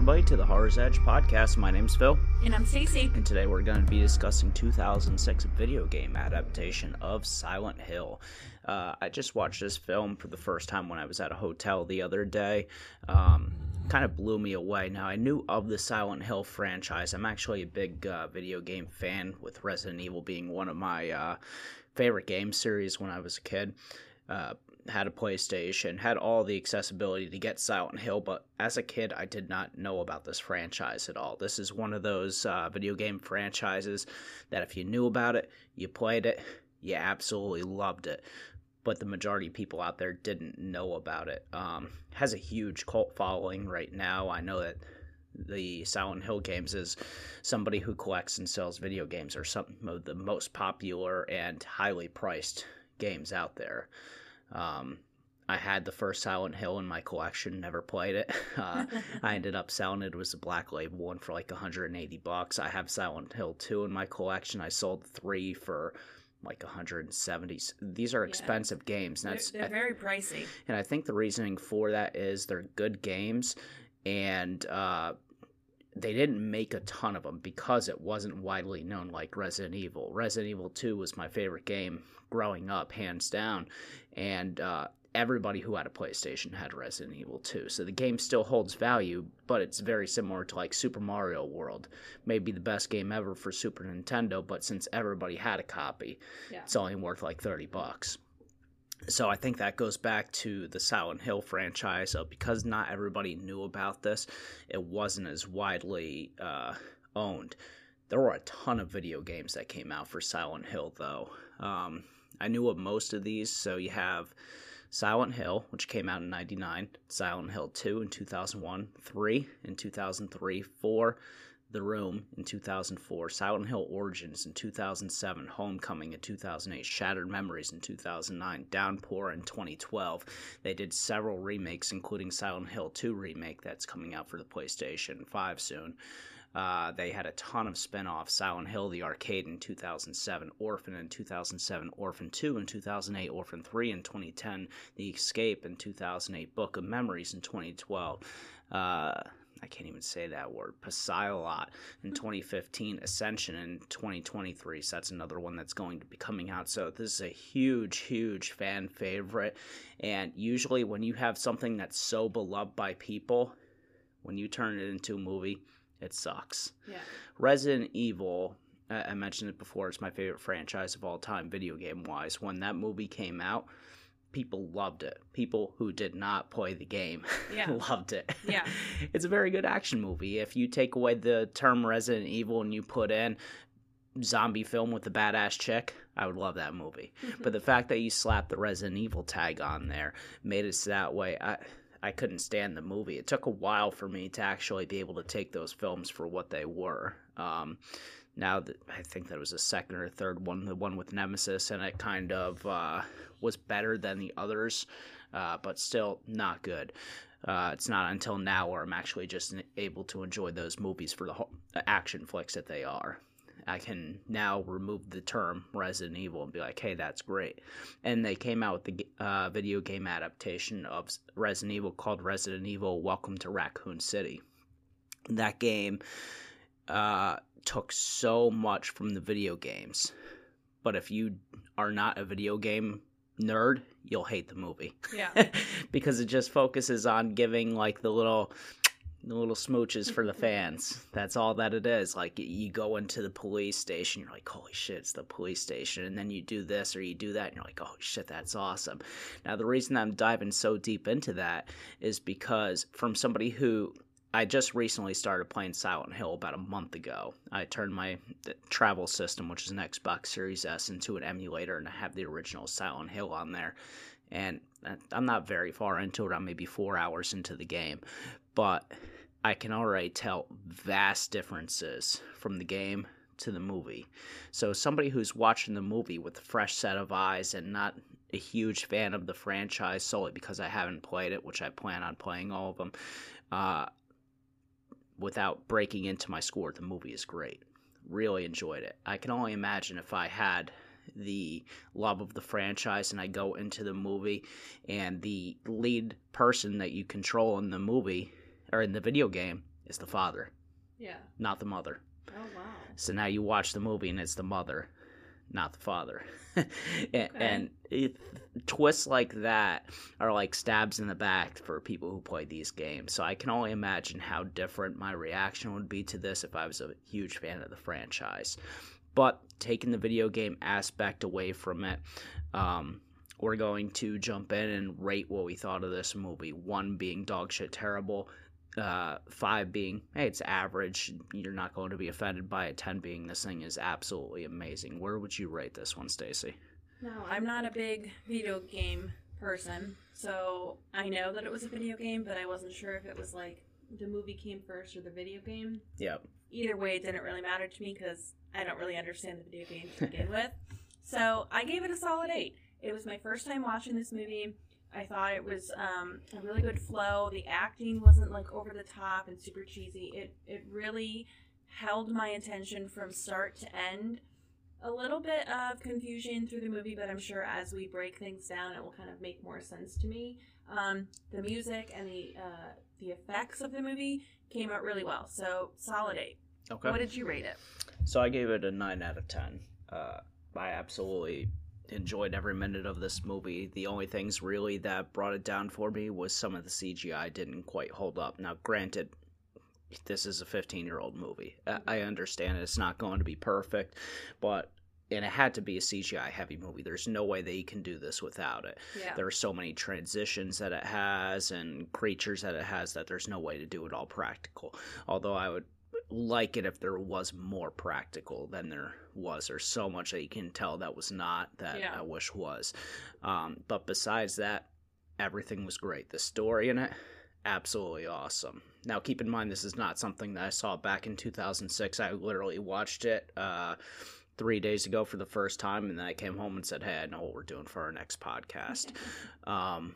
everybody, to the Horror's Edge podcast. My name's Phil, And I'm Stacy. and today we're going to be discussing 2006 video game adaptation of Silent Hill. Uh, I just watched this film for the first time when I was at a hotel the other day. Um, kind of blew me away. Now, I knew of the Silent Hill franchise. I'm actually a big uh, video game fan, with Resident Evil being one of my uh, favorite game series when I was a kid. Had a PlayStation, had all the accessibility to get Silent Hill, but as a kid, I did not know about this franchise at all. This is one of those uh, video game franchises that if you knew about it, you played it, you absolutely loved it. But the majority of people out there didn't know about it. Um, has a huge cult following right now. I know that the Silent Hill games is somebody who collects and sells video games are some of the most popular and highly priced games out there. Um, I had the first Silent Hill in my collection, never played it. Uh, I ended up selling it. It was a black label one for like 180 bucks. I have Silent Hill 2 in my collection. I sold three for like 170. These are expensive games. They're, That's they're very pricey. and I think the reasoning for that is they're good games, and uh, they didn't make a ton of them because it wasn't widely known like Resident Evil. Resident Evil 2 was my favorite game growing up, hands down, and uh, everybody who had a PlayStation had Resident Evil 2. So the game still holds value, but it's very similar to like Super Mario World. Maybe the best game ever for Super Nintendo, but since everybody had a copy, Yeah. it's only worth like 30 bucks. So I think that goes back to the Silent Hill franchise. So because not everybody knew about this, it wasn't as widely uh, owned. There were a ton of video games that came out for Silent Hill, though. Um, I knew of most of these. So you have Silent Hill, which came out in '99, Silent Hill 2 in 2001, 3 in 2003, 4 the Room in 2004, Silent Hill Origins in 2007, Homecoming in 2008, Shattered Memories in 2009, Downpour in 2012. They did several remakes, including Silent Hill 2 remake that's coming out for the PlayStation 5 soon. Uh, they had a ton of spin-offs Silent Hill the Arcade in 2007, Orphan in 2007, Orphan 2 in 2008, Orphan 3 in 2010, The Escape in 2008, Book of Memories in 2012. Uh, I can't even say that word. Psylot in hmm. 2015, Ascension in 2023. So that's another one that's going to be coming out. So this is a huge, huge fan favorite. And usually, when you have something that's so beloved by people, when you turn it into a movie, it sucks. Yeah. Resident Evil, I mentioned it before, it's my favorite franchise of all time, video game wise. When that movie came out, people loved it. People who did not play the game Yeah. loved it. Yeah. it's a very good action movie. If you take away the term Resident Evil and you put in zombie film with a badass chick, I would love that movie. but the fact that you slapped the Resident Evil tag on there made it so that way. I I couldn't stand the movie. It took a while for me to actually be able to take those films for what they were. Um, now that I think that was the second or third one, the one with Nemesis, and it kind of uh, was better than the others, uh, but still not good. Uh, it's not until now where I'm actually just able to enjoy those movies for the action flicks that they are. I can now remove the term Resident Evil and be like, hey, that's great. And they came out with the uh, video game adaptation of Resident Evil called Resident Evil Welcome to Raccoon City. That game uh, took so much from the video games. But if you are not a video game nerd, you'll hate the movie. Yeah. because it just focuses on giving like the little the little smooches for the fans. That's all that it is. Like you go into the police station, you're like, holy shit, it's the police station. And then you do this or you do that, and you're like, oh shit, that's awesome. Now, the reason I'm diving so deep into that is because from somebody who I just recently started playing Silent Hill about a month ago. I turned my travel system, which is an Xbox Series S, into an emulator, and I have the original Silent Hill on there. And I'm not very far into it. I'm maybe four hours into the game, but I can already tell vast differences from the game to the movie. So somebody who's watching the movie with a fresh set of eyes and not a huge fan of the franchise solely because I haven't played it, which I plan on playing all of them, uh, without breaking into my score, the movie is great. Really enjoyed it. I can only imagine if I had the love of the franchise and I go into the movie and the lead person that you control in the movie or in the video game is the father, Yeah. not the mother. Oh wow. So now you watch the movie and it's the mother, not the father. and, and it, twists like that are like stabs in the back for people who play these games. So I can only imagine how different my reaction would be to this if I was a huge fan of the franchise. But taking the video game aspect away from it, um, we're going to jump in and rate what we thought of this movie. One being dog shit terrible, uh, five being hey it's average you're not going to be offended by it 10 being this thing is absolutely amazing where would you rate this one stacy No, I'm not a big video game person, so I know that it was a video game, but I wasn't sure if it was like the movie came first or the video game. yep Either way, it didn't really matter to me because I don't really understand the video game to begin with. So I gave it a solid eight. It was my first time watching this movie. I thought it was um, a really good flow. The acting wasn't like over the top and super cheesy. It it really held my attention from start to end. A little bit of confusion through the movie, but I'm sure as we break things down, it will kind of make more sense to me. Um, the music and the uh, the effects of the movie came out really well. So solid eight. okay What did you rate it? so i gave it a 9 out of 10 uh, i absolutely enjoyed every minute of this movie the only things really that brought it down for me was some of the cgi didn't quite hold up now granted this is a 15 year old movie. I- i understand it's not going to be perfect but and it had to be a cgi heavy movie. There's no way that you can do this without it. Yeah. there are so many transitions that it has and creatures that it has that there's no way to do it all practical. Although i would like it if there was more practical than there was. There's so much that you can tell that was not that Yeah. i wish was. Um, but besides that everything was great. The story in it absolutely awesome. Now keep in mind this is not something that i saw back in 2006 i literally watched it uh, three days ago for the first time and then i came home and said hey i know what we're doing for our next podcast. Um,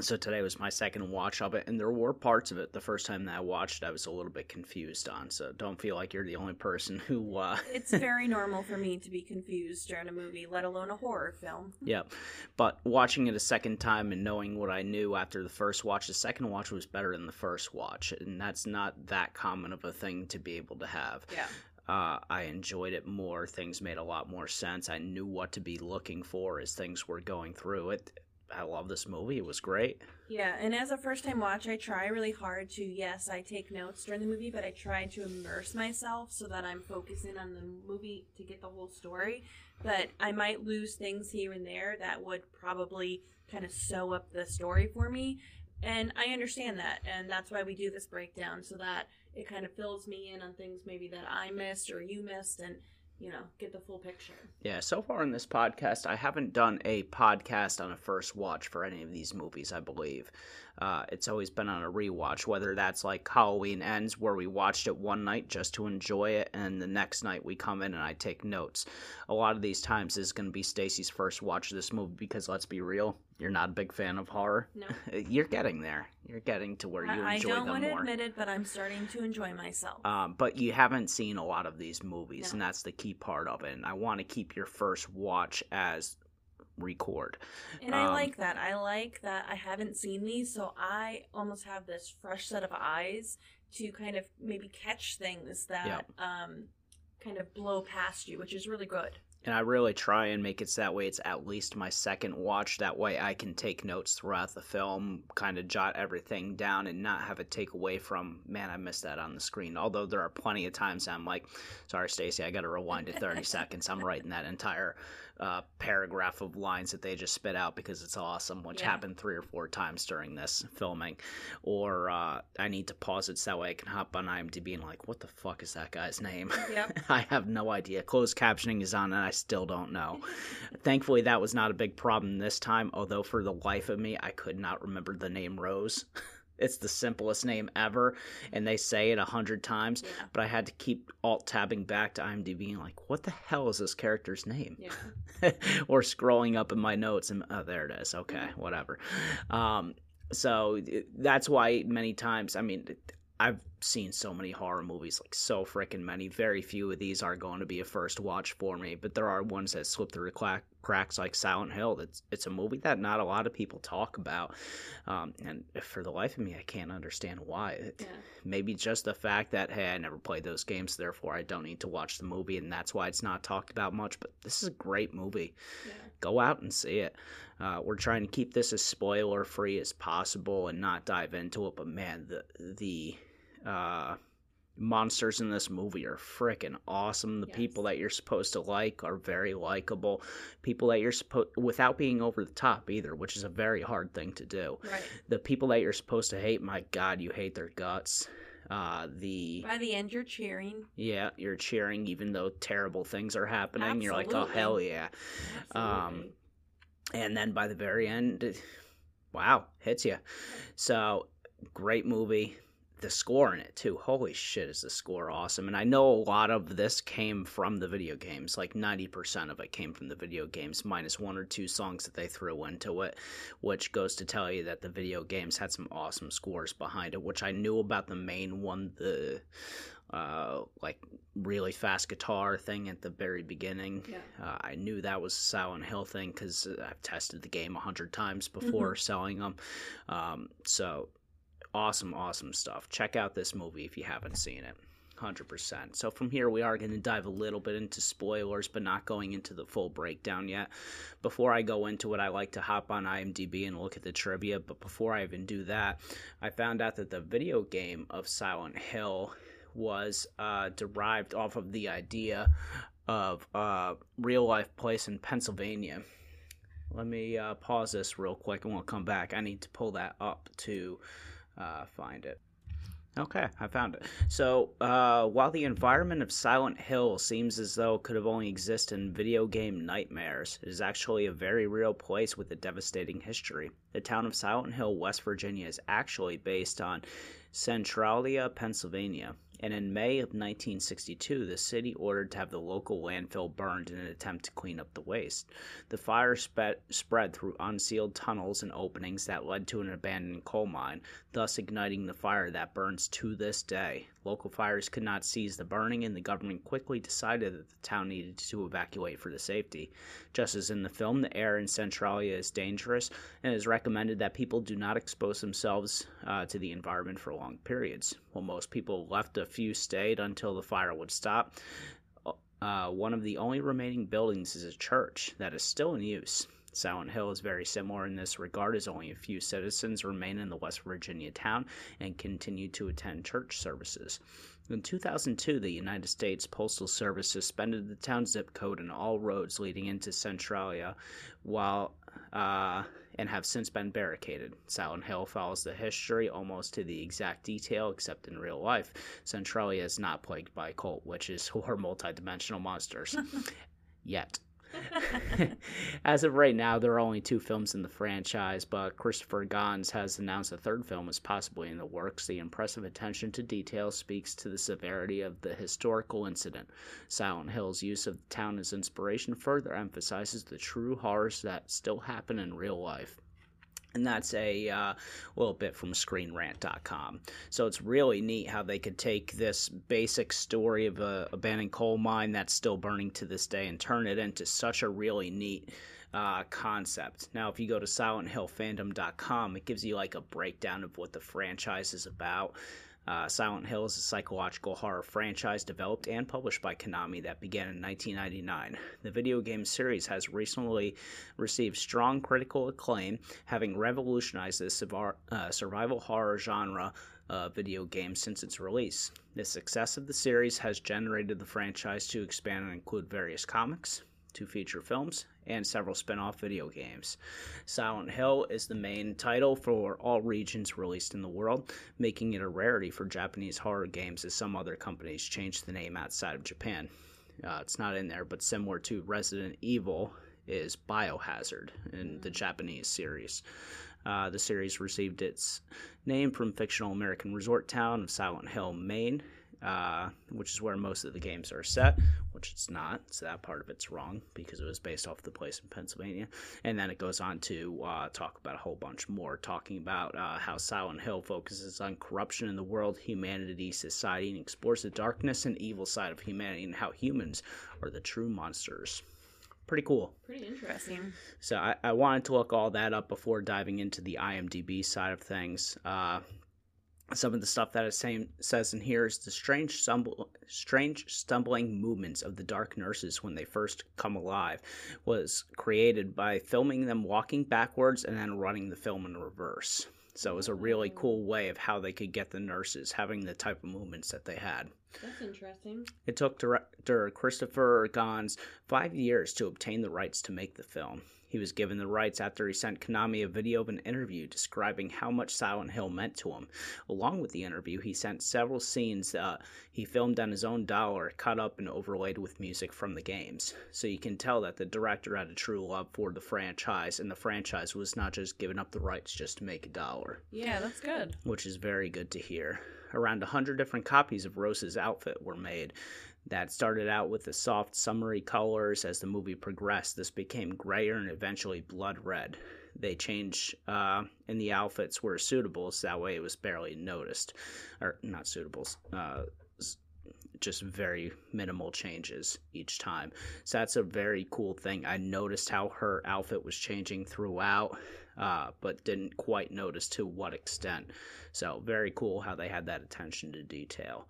so today was my second watch of it and there were parts of it the first time that i watched it i was a little bit confused on so don't feel like you're the only person who uh, it's very normal for me to be confused during a movie, let alone a horror film. Yep. But watching it a second time and knowing what I knew after the first watch, the second watch was better than the first watch. And that's not that common of a thing to be able to have. Yeah. Uh, I enjoyed it more. Things made a lot more sense. I knew what to be looking for as things were going through it. I love this movie. It was great. Yeah, and as a first time watch, I try really hard to, yes, I take notes during the movie, but I try to immerse myself so that I'm focusing on the movie to get the whole story. But I might lose things here and there that would probably kind of sew up the story for me. And I understand that, and that's why we do this breakdown so that it kind of fills me in on things maybe that I missed or you missed and, you know, get the full picture. Yeah, so far in this podcast, I haven't done a podcast on a first watch for any of these movies, I believe. Uh, it's always been on a rewatch, whether that's like Halloween Ends, where we watched it one night just to enjoy it, and the next night we come in and I take notes. A lot of these times is going to be Stacy's first watch of this movie because let's be real, you're not a big fan of horror. No. You're getting there. You're getting to where you I, I don't want to admit it, but I'm starting to enjoy myself. Um, but you haven't seen a lot of these movies, No. and that's the key part of it. And I want to keep your first watch as record. And I Um, like that. I like that I haven't seen these, so I almost have this fresh set of eyes to kind of maybe catch things that um, kind of blow past you, which is really good. And I really try and make it so that way it's at least my second watch. That way I can take notes throughout the film, kind of jot everything down and not have it take away from, man, I missed that on the screen. Although there are plenty of times I'm like, sorry, Stacy, I got to rewind to 30 seconds. I'm writing that entire uh, paragraph of lines that they just spit out because it's awesome, which Yeah. happened three or four times during this filming. Or uh, I need to pause it so that way I can hop on IMDb and like, what the fuck is that guy's name? Yep. I have no idea. Closed captioning is on, and I still don't know. Thankfully, that was not a big problem this time, although for the life of me, I could not remember the name Rose. It's the simplest name ever, and they say it a hundred times, Yeah. but I had to keep alt tabbing back to IMDb and like, what the hell is this character's name? Yeah. or scrolling up in my notes and oh there it is okay whatever um so that's why many times i mean i've seen so many horror movies, like so freaking many. Very few of these are going to be a first watch for me, but there are ones that slip through cracks, like Silent Hill. It's it's a movie that not a lot of people talk about, um, and for the life of me, I can't understand why. Yeah. Maybe just the fact that hey, I never played those games, therefore I don't need to watch the movie, and that's why it's not talked about much. But this is a great movie. Yeah. Go out and see it. Uh, we're trying to keep this as spoiler free as possible and not dive into it. But man, the the uh, monsters in this movie are freaking awesome. The yes. people that you're supposed to like are very likable. People that you're supposed without being over the top either, which is a very hard thing to do. Right. The people that you're supposed to hate, my God, you hate their guts. Uh, the by the end you're cheering. Yeah, you're cheering even though terrible things are happening. Absolutely. You're like, oh hell yeah. Um, and then by the very end, wow, hits you. So great movie the score in it too. Holy shit, is the score awesome! And I know a lot of this came from the video games. Like ninety percent of it came from the video games, minus one or two songs that they threw into it, which goes to tell you that the video games had some awesome scores behind it. Which I knew about the main one, the uh, like really fast guitar thing at the very beginning. Yeah. Uh, I knew that was a Silent Hill thing because I've tested the game a hundred times before mm-hmm. selling them. Um, so awesome, awesome stuff. Check out this movie if you haven't seen it. 100%. So from here, we are going to dive a little bit into spoilers, but not going into the full breakdown yet. Before I go into it, I like to hop on IMDb and look at the trivia. But before I even do that, I found out that the video game of Silent Hill was uh, derived off of the idea of a uh, real life place in Pennsylvania. Let me uh, pause this real quick and we'll come back. I need to pull that up to uh, find it. Okay, I found it. So, uh, while the environment of Silent Hill seems as though it could have only existed in video game nightmares, it is actually a very real place with a devastating history. The town of Silent Hill, West Virginia, is actually based on Centralia, Pennsylvania and in May of 1962, the city ordered to have the local landfill burned in an attempt to clean up the waste. The fire spe- spread through unsealed tunnels and openings that led to an abandoned coal mine, thus igniting the fire that burns to this day. Local fires could not seize the burning, and the government quickly decided that the town needed to evacuate for the safety. Just as in the film, the air in Centralia is dangerous, and it is recommended that people do not expose themselves uh, to the environment for long periods. While most people left, a few stayed until the fire would stop. Uh, one of the only remaining buildings is a church that is still in use. Silent Hill is very similar in this regard, as only a few citizens remain in the West Virginia town and continue to attend church services. In 2002, the United States Postal Service suspended the town zip code and all roads leading into Centralia, while uh, and have since been barricaded. Silent Hill follows the history almost to the exact detail, except in real life. Centralia is not plagued by occult witches or multidimensional monsters. Yet. As of right now, there are only two films in the franchise, but Christopher Gans has announced a third film is possibly in the works. The impressive attention to detail speaks to the severity of the historical incident. Silent Hill's use of the town as inspiration further emphasizes the true horrors that still happen in real life and that's a uh, little bit from screenrant.com so it's really neat how they could take this basic story of a abandoned coal mine that's still burning to this day and turn it into such a really neat uh, concept. Now if you go to silenthillfandom.com it gives you like a breakdown of what the franchise is about uh, Silent Hill is a psychological horror franchise developed and published by Konami that began in 1999. The video game series has recently received strong critical acclaim, having revolutionized the uh, survival horror genre uh, video game since its release. The success of the series has generated the franchise to expand and include various comics, two feature films, and several spin off video games. Silent Hill is the main title for all regions released in the world, making it a rarity for Japanese horror games as some other companies change the name outside of Japan. Uh, it's not in there, but similar to Resident Evil is Biohazard in the Japanese series. Uh, the series received its name from fictional American resort town of Silent Hill, Maine, uh, which is where most of the games are set, which it's not. So that part of it's wrong because it was based off the place in Pennsylvania. And then it goes on to uh, talk about a whole bunch more, talking about uh, how Silent Hill focuses on corruption in the world, humanity, society, and explores the darkness and evil side of humanity and how humans are the true monsters. Pretty cool. Pretty interesting. So I, I wanted to look all that up before diving into the IMDb side of things. Uh, some of the stuff that it same, says in here is the strange, stumble, strange stumbling movements of the dark nurses when they first come alive was created by filming them walking backwards and then running the film in reverse. So it was a really mm. cool way of how they could get the nurses having the type of movements that they had. That's interesting. It took director Christopher Gans five years to obtain the rights to make the film. He was given the rights after he sent Konami a video of an interview describing how much Silent Hill meant to him. Along with the interview, he sent several scenes uh, he filmed on his own dollar, cut up and overlaid with music from the games. So you can tell that the director had a true love for the franchise, and the franchise was not just giving up the rights just to make a dollar. Yeah, that's good. Which is very good to hear. Around 100 different copies of Rose's outfit were made that started out with the soft, summery colors. As the movie progressed, this became grayer and eventually blood red. They changed uh, in the outfits were suitable, so that way it was barely noticed. Or not suitable, uh, just very minimal changes each time. So that's a very cool thing. I noticed how her outfit was changing throughout, uh, but didn't quite notice to what extent. So very cool how they had that attention to detail.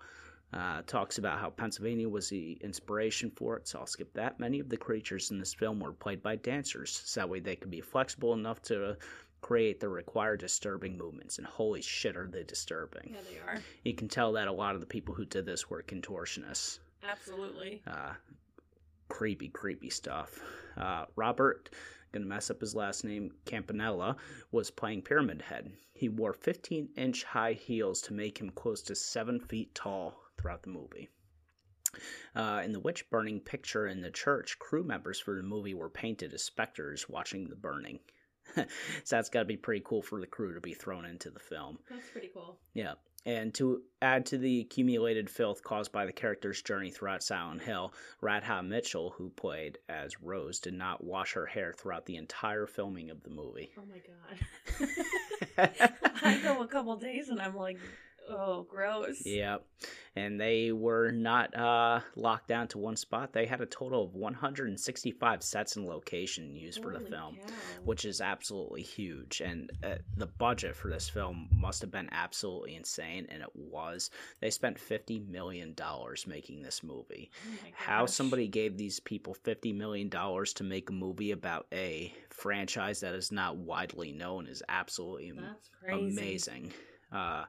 Uh, talks about how Pennsylvania was the inspiration for it, so I'll skip that. Many of the creatures in this film were played by dancers, so that way they could be flexible enough to create the required disturbing movements. And holy shit, are they disturbing! Yeah, they are. You can tell that a lot of the people who did this were contortionists. Absolutely. Uh, creepy, creepy stuff. Uh, Robert, gonna mess up his last name, Campanella, was playing Pyramid Head. He wore 15 inch high heels to make him close to 7 feet tall throughout the movie. Uh, in the witch burning picture in the church, crew members for the movie were painted as specters watching the burning. so that's got to be pretty cool for the crew to be thrown into the film. That's pretty cool. Yeah. And to add to the accumulated filth caused by the character's journey throughout Silent Hill, Radha Mitchell, who played as Rose, did not wash her hair throughout the entire filming of the movie. Oh my god. I go a couple days and I'm like, Oh, gross. Yep. And they were not uh, locked down to one spot. They had a total of 165 sets and location used Holy for the film, cow. which is absolutely huge. And uh, the budget for this film must have been absolutely insane, and it was. They spent $50 million making this movie. Oh How somebody gave these people $50 million to make a movie about a franchise that is not widely known is absolutely amazing. Uh,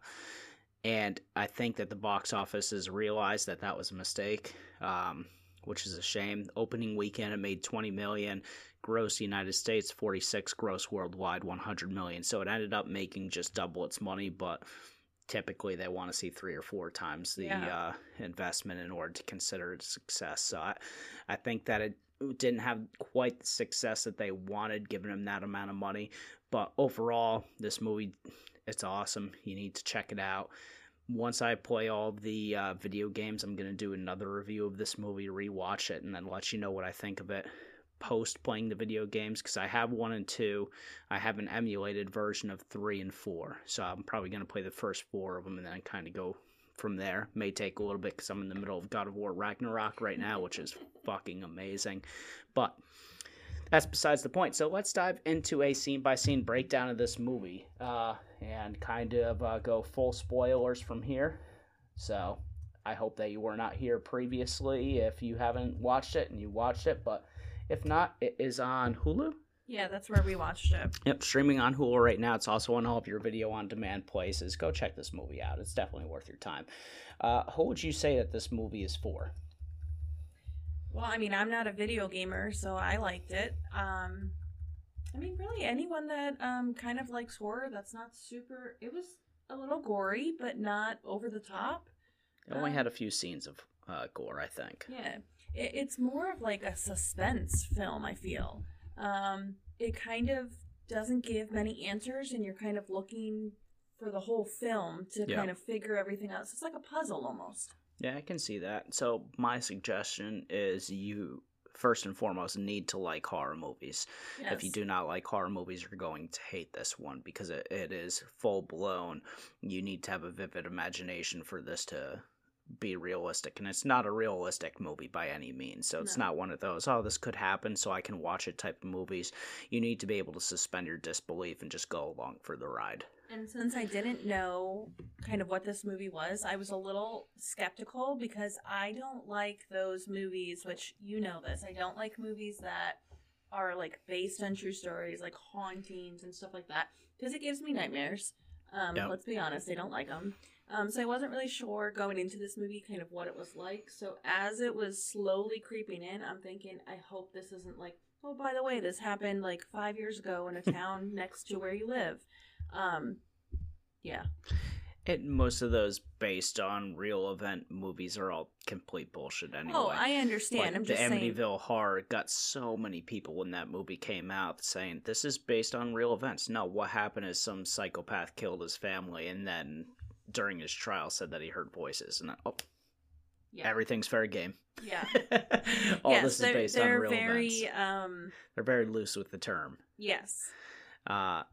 and I think that the box office has realized that that was a mistake, um, which is a shame. Opening weekend, it made 20 million, gross United States 46, gross worldwide 100 million. So it ended up making just double its money, but typically they want to see three or four times the yeah. uh, investment in order to consider it a success. So I, I think that it didn't have quite the success that they wanted, given them that amount of money. But overall, this movie, it's awesome. You need to check it out once I play all the uh, video games, I'm going to do another review of this movie, rewatch it, and then let you know what I think of it post playing the video games because I have one and two. I have an emulated version of three and four. So I'm probably going to play the first four of them and then kind of go from there. May take a little bit because I'm in the middle of God of War Ragnarok right now, which is fucking amazing. But that's besides the point. So let's dive into a scene by scene breakdown of this movie uh, and kind of uh, go full spoilers from here. So I hope that you were not here previously if you haven't watched it and you watched it. But if not, it is on Hulu. Yeah, that's where we watched it. Yep, streaming on Hulu right now. It's also on all of your video on demand places. Go check this movie out. It's definitely worth your time. Uh, who would you say that this movie is for? Well, I mean, I'm not a video gamer, so I liked it. Um, I mean, really, anyone that um, kind of likes horror that's not super. It was a little gory, but not over the top. It only um, had a few scenes of uh, gore, I think. Yeah, it, it's more of like a suspense film. I feel. Um, it kind of doesn't give many answers, and you're kind of looking for the whole film to yeah. kind of figure everything out. So it's like a puzzle almost. Yeah, I can see that. So my suggestion is you first and foremost need to like horror movies. If you do not like horror movies, you're going to hate this one because it, it is full blown. You need to have a vivid imagination for this to be realistic. And it's not a realistic movie by any means. So it's No. not one of those, oh, this could happen so I can watch it type of movies. You need to be able to suspend your disbelief and just go along for the ride. And since I didn't know kind of what this movie was, I was a little skeptical because I don't like those movies, which you know this. I don't like movies that are like based on true stories, like hauntings and stuff like that, because it gives me nightmares. Um, Yep. Let's be honest, I don't like them. Um, so I wasn't really sure going into this movie kind of what it was like. So as it was slowly creeping in, I'm thinking, I hope this isn't like, oh, by the way, this happened like five years ago in a town next to where you live. Um, yeah, It, most of those based on real event movies are all complete bullshit anyway. Oh, I understand. Like, I'm the just saying. Amityville Horror got so many people when that movie came out saying this is based on real events. No, what happened is some psychopath killed his family and then during his trial said that he heard voices and oh, Yeah. everything's fair game. yeah. all yes, this is based on real very events. um They're very loose with the term. yes. Uh,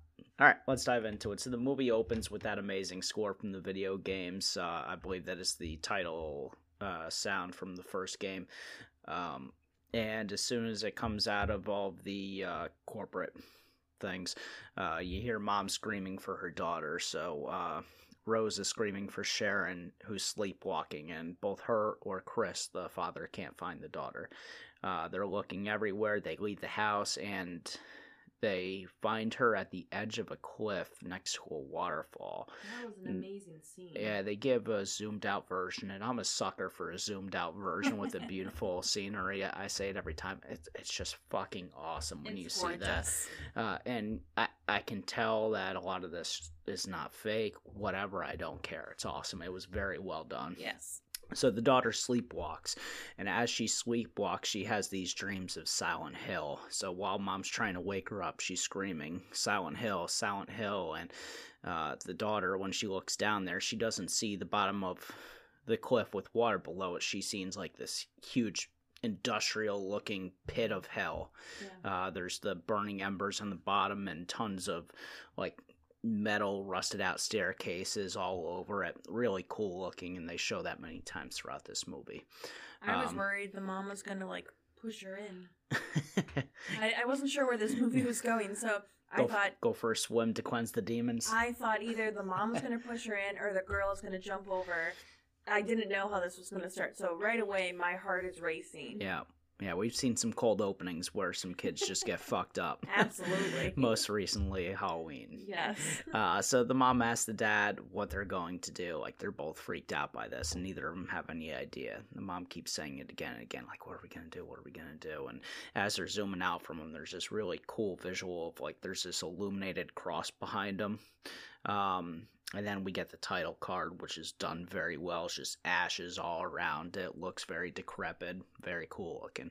all right, let's dive into it. So the movie opens with that amazing score from the video games. Uh, I believe that is the title uh, sound from the first game. Um, and as soon as it comes out of all the uh, corporate things, uh, you hear mom screaming for her daughter. So uh, Rose is screaming for Sharon, who's sleepwalking, and both her or Chris, the father, can't find the daughter. Uh, they're looking everywhere. They leave the house and they find her at the edge of a cliff next to a waterfall. That was an amazing scene. Yeah, they give a zoomed out version, and I'm a sucker for a zoomed out version with the beautiful scenery. I say it every time. It's, it's just fucking awesome when it's you see that. Uh, and I, I can tell that a lot of this is not fake. Whatever, I don't care. It's awesome. It was very well done. Yes. So the daughter sleepwalks, and as she sleepwalks, she has these dreams of Silent Hill. So while mom's trying to wake her up, she's screaming, Silent Hill, Silent Hill. And uh, the daughter, when she looks down there, she doesn't see the bottom of the cliff with water below it. She sees like this huge industrial looking pit of hell. Yeah. Uh, there's the burning embers on the bottom and tons of like metal rusted out staircases all over it. Really cool looking, and they show that many times throughout this movie. I was um, worried the mom was gonna like push her in. I, I wasn't sure where this movie was going, so I go, thought go for a swim to cleanse the demons. I thought either the mom was gonna push her in or the girl was gonna jump over. I didn't know how this was gonna start, so right away my heart is racing. Yeah, yeah, we've seen some cold openings where some kids just get fucked up. Absolutely. Most recently, Halloween. Yes. Uh, so the mom asks the dad what they're going to do. Like they're both freaked out by this, and neither of them have any idea. The mom keeps saying it again and again, like, "What are we gonna do? What are we gonna do?" And as they're zooming out from them, there's this really cool visual of like there's this illuminated cross behind them. Um, and then we get the title card, which is done very well. It's just ashes all around. It looks very decrepit, very cool looking.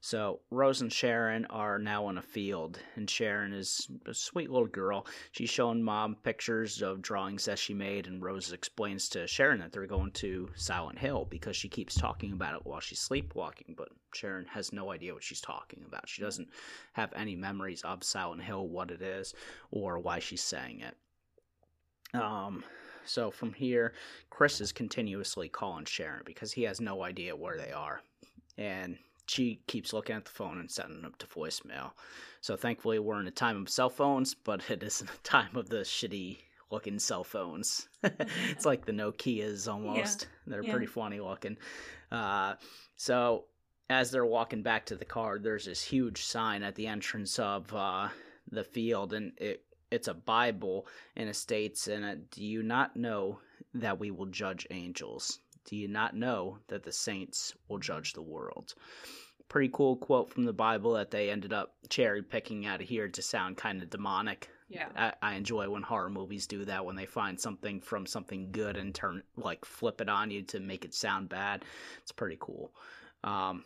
So Rose and Sharon are now in a field, and Sharon is a sweet little girl. She's showing mom pictures of drawings that she made, and Rose explains to Sharon that they're going to Silent Hill because she keeps talking about it while she's sleepwalking. But Sharon has no idea what she's talking about. She doesn't have any memories of Silent Hill, what it is, or why she's saying it. Um, so from here, Chris is continuously calling Sharon because he has no idea where they are. And she keeps looking at the phone and setting up to voicemail. So thankfully, we're in a time of cell phones, but it isn't a time of the shitty looking cell phones. it's like the Nokias almost. They're Yeah. pretty funny looking. Uh, so as they're walking back to the car, there's this huge sign at the entrance of uh, the field, and it it's a Bible, and it states in it, "Do you not know that we will judge angels? Do you not know that the saints will judge the world?" Pretty cool quote from the Bible that they ended up cherry picking out of here to sound kind of demonic. Yeah. I, I enjoy when horror movies do that when they find something from something good and turn like flip it on you to make it sound bad. It's pretty cool. Um,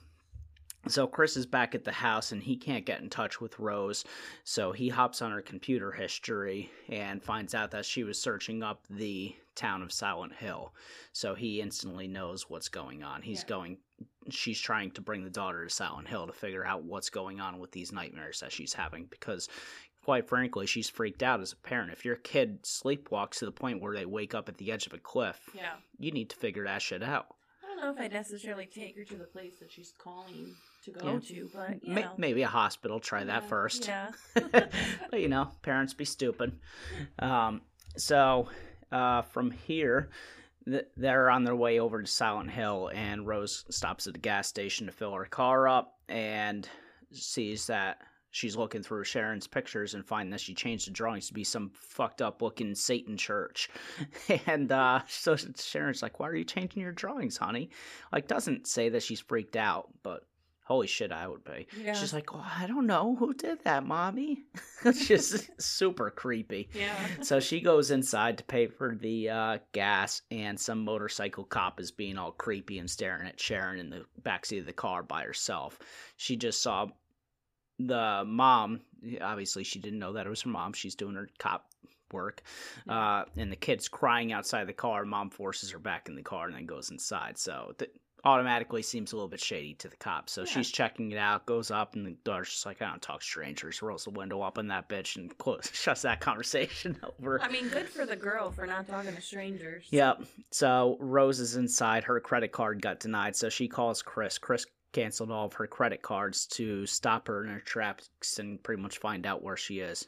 So Chris is back at the house and he can't get in touch with Rose. So he hops on her computer history and finds out that she was searching up the town of Silent Hill. So he instantly knows what's going on. He's Yeah. going she's trying to bring the daughter to Silent Hill to figure out what's going on with these nightmares that she's having because quite frankly, she's freaked out as a parent. If your kid sleepwalks to the point where they wake up at the edge of a cliff, Yeah. you need to figure that shit out. I don't know if I'd necessarily take her to the place that she's calling to go Yeah. to, but you know. maybe a hospital, try that Yeah, first. Yeah. but you know, parents be stupid. Um, so uh, from here, th- they're on their way over to Silent Hill, and Rose stops at the gas station to fill her car up and sees that she's looking through Sharon's pictures and finding that she changed the drawings to be some fucked up looking Satan church. and uh, so Sharon's like, "Why are you changing your drawings, honey?" Like, doesn't say that she's freaked out, but. Holy shit, I would be. Yeah. She's like, oh, I don't know who did that, mommy. it's just super creepy. yeah. So she goes inside to pay for the uh, gas, and some motorcycle cop is being all creepy and staring at Sharon in the backseat of the car by herself. She just saw the mom. Obviously, she didn't know that it was her mom. She's doing her cop work. Uh, and the kid's crying outside the car. Mom forces her back in the car and then goes inside. So th- automatically seems a little bit shady to the cops. So Yeah. she's checking it out, goes up, and the daughter's just like, I don't talk strangers. Rolls the window up on that bitch and close, shuts that conversation over. I mean, good for the girl for not talking to strangers. Yep. So Rose is inside. Her credit card got denied. So she calls Chris. Chris canceled all of her credit cards to stop her in her tracks and pretty much find out where she is.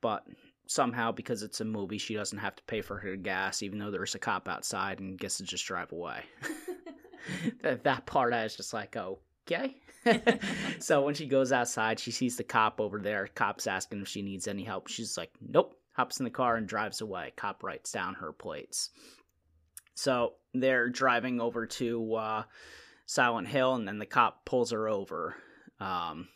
But somehow, because it's a movie, she doesn't have to pay for her gas, even though there's a cop outside and gets to just drive away. that, that part, I was just like, okay. so when she goes outside, she sees the cop over there. Cop's asking if she needs any help. She's like, nope. Hops in the car and drives away. Cop writes down her plates. So they're driving over to uh, Silent Hill, and then the cop pulls her over. Um,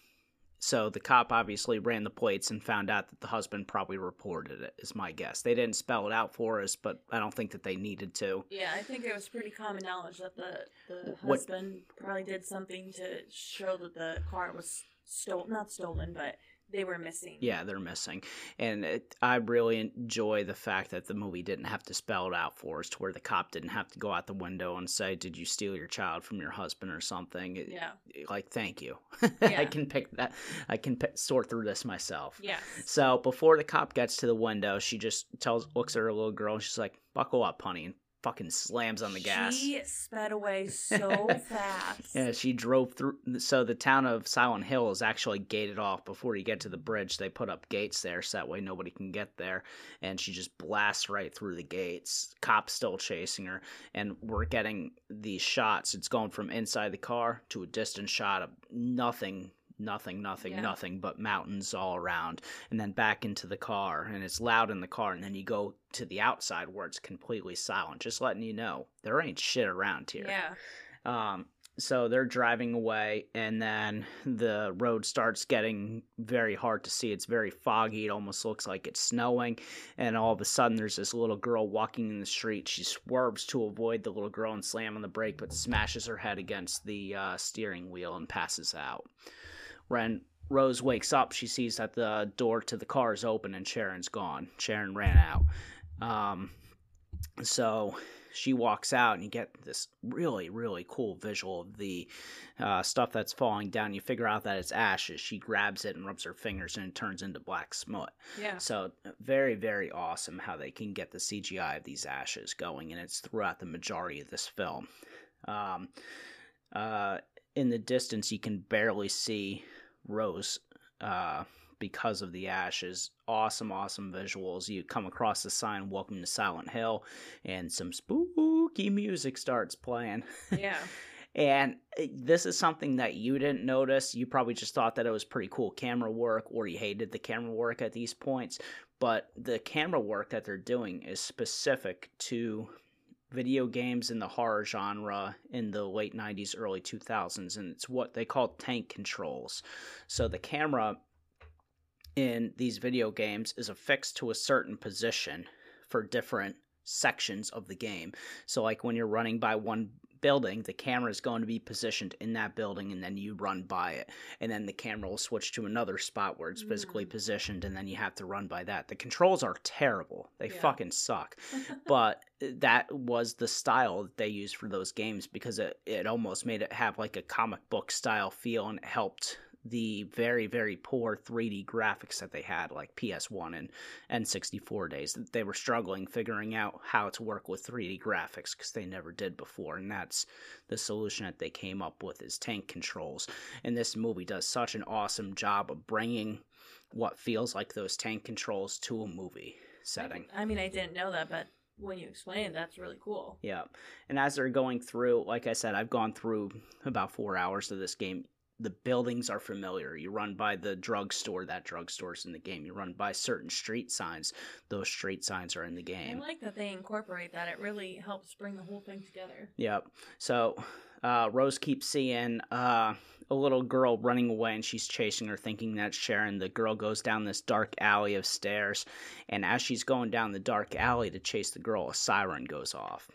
so the cop obviously ran the plates and found out that the husband probably reported it, is my guess. They didn't spell it out for us, but I don't think that they needed to. Yeah, I think it was pretty common knowledge that the the What- husband probably did something to show that the car was stolen, not stolen, but they were missing. Yeah, they're missing. And it, I really enjoy the fact that the movie didn't have to spell it out for us to where the cop didn't have to go out the window and say, Did you steal your child from your husband or something? It- Yeah. Like, thank you. Yeah. I can pick that. I can pick, sort through this myself. Yeah. So before the cop gets to the window, she just tells, looks at her little girl, and she's like, "Buckle up, honey," and fucking slams on the gas. She sped away so fast. Yeah, she drove through. So the town of Silent Hill is actually gated off before you get to the bridge. They put up gates there so that way nobody can get there. And she just blasts right through the gates. Cops still chasing her, and we're getting these shots. It's going from inside the car to a distant shot of nothing. Nothing, nothing, Yeah. nothing but mountains all around, and then back into the car, and it's loud in the car, and then you go to the outside where it's completely silent, just letting you know there ain't shit around here. Yeah. Um, so they're driving away, and then the road starts getting very hard to see. It's very foggy. It almost looks like it's snowing. And all of a sudden, there's this little girl walking in the street. She swerves to avoid the little girl and slam on the brake, but smashes her head against the uh, steering wheel and passes out. When Rose wakes up, she sees that the door to the car is open and Sharon's gone. Sharon ran out. Um, so she walks out and you get this really really cool visual of the uh, stuff that's falling down you figure out that it's ashes she grabs it and rubs her fingers and it turns into black smut Yeah. so very very awesome how they can get the cgi of these ashes going and it's throughout the majority of this film um, uh, in the distance you can barely see rose uh, because of the ashes. Awesome, awesome visuals. You come across the sign, Welcome to Silent Hill, and some spooky music starts playing. Yeah. And uh, this is something that you didn't notice. You probably just thought that it was pretty cool camera work, or you hated the camera work at these points. But the camera work that they're doing is specific to video games in the horror genre in the late 90s, early 2000s, and it's what they call tank controls. So the camera in these video games is affixed to a certain position for different sections of the game. So, like when you're running by one building, the camera is going to be positioned in that building, and then you run by it, and then the camera will switch to another spot where it's physically Mm. positioned, and then you have to run by that. The controls are terrible; they Yeah. fucking suck. but that was the style that they used for those games because it it almost made it have like a comic book style feel, and it helped the very very poor 3D graphics that they had like PS1 and N64 days. That they were struggling figuring out how to work with 3D graphics because they never did before, and that's the solution that they came up with is tank controls. And this movie does such an awesome job of bringing what feels like those tank controls to a movie setting. I mean, I didn't know that, but when you explain it, that's really cool. Yeah. And as they're going through, like I said, I've gone through about four hours of this game. The buildings are familiar. You run by the drugstore, that drugstore's in the game. You run by certain street signs, those street signs are in the game. I like that they incorporate that. It really helps bring the whole thing together. Yep. So uh, Rose keeps seeing uh, a little girl running away and she's chasing her, thinking that's Sharon. The girl goes down this dark alley of stairs, and as she's going down the dark alley to chase the girl, a siren goes off.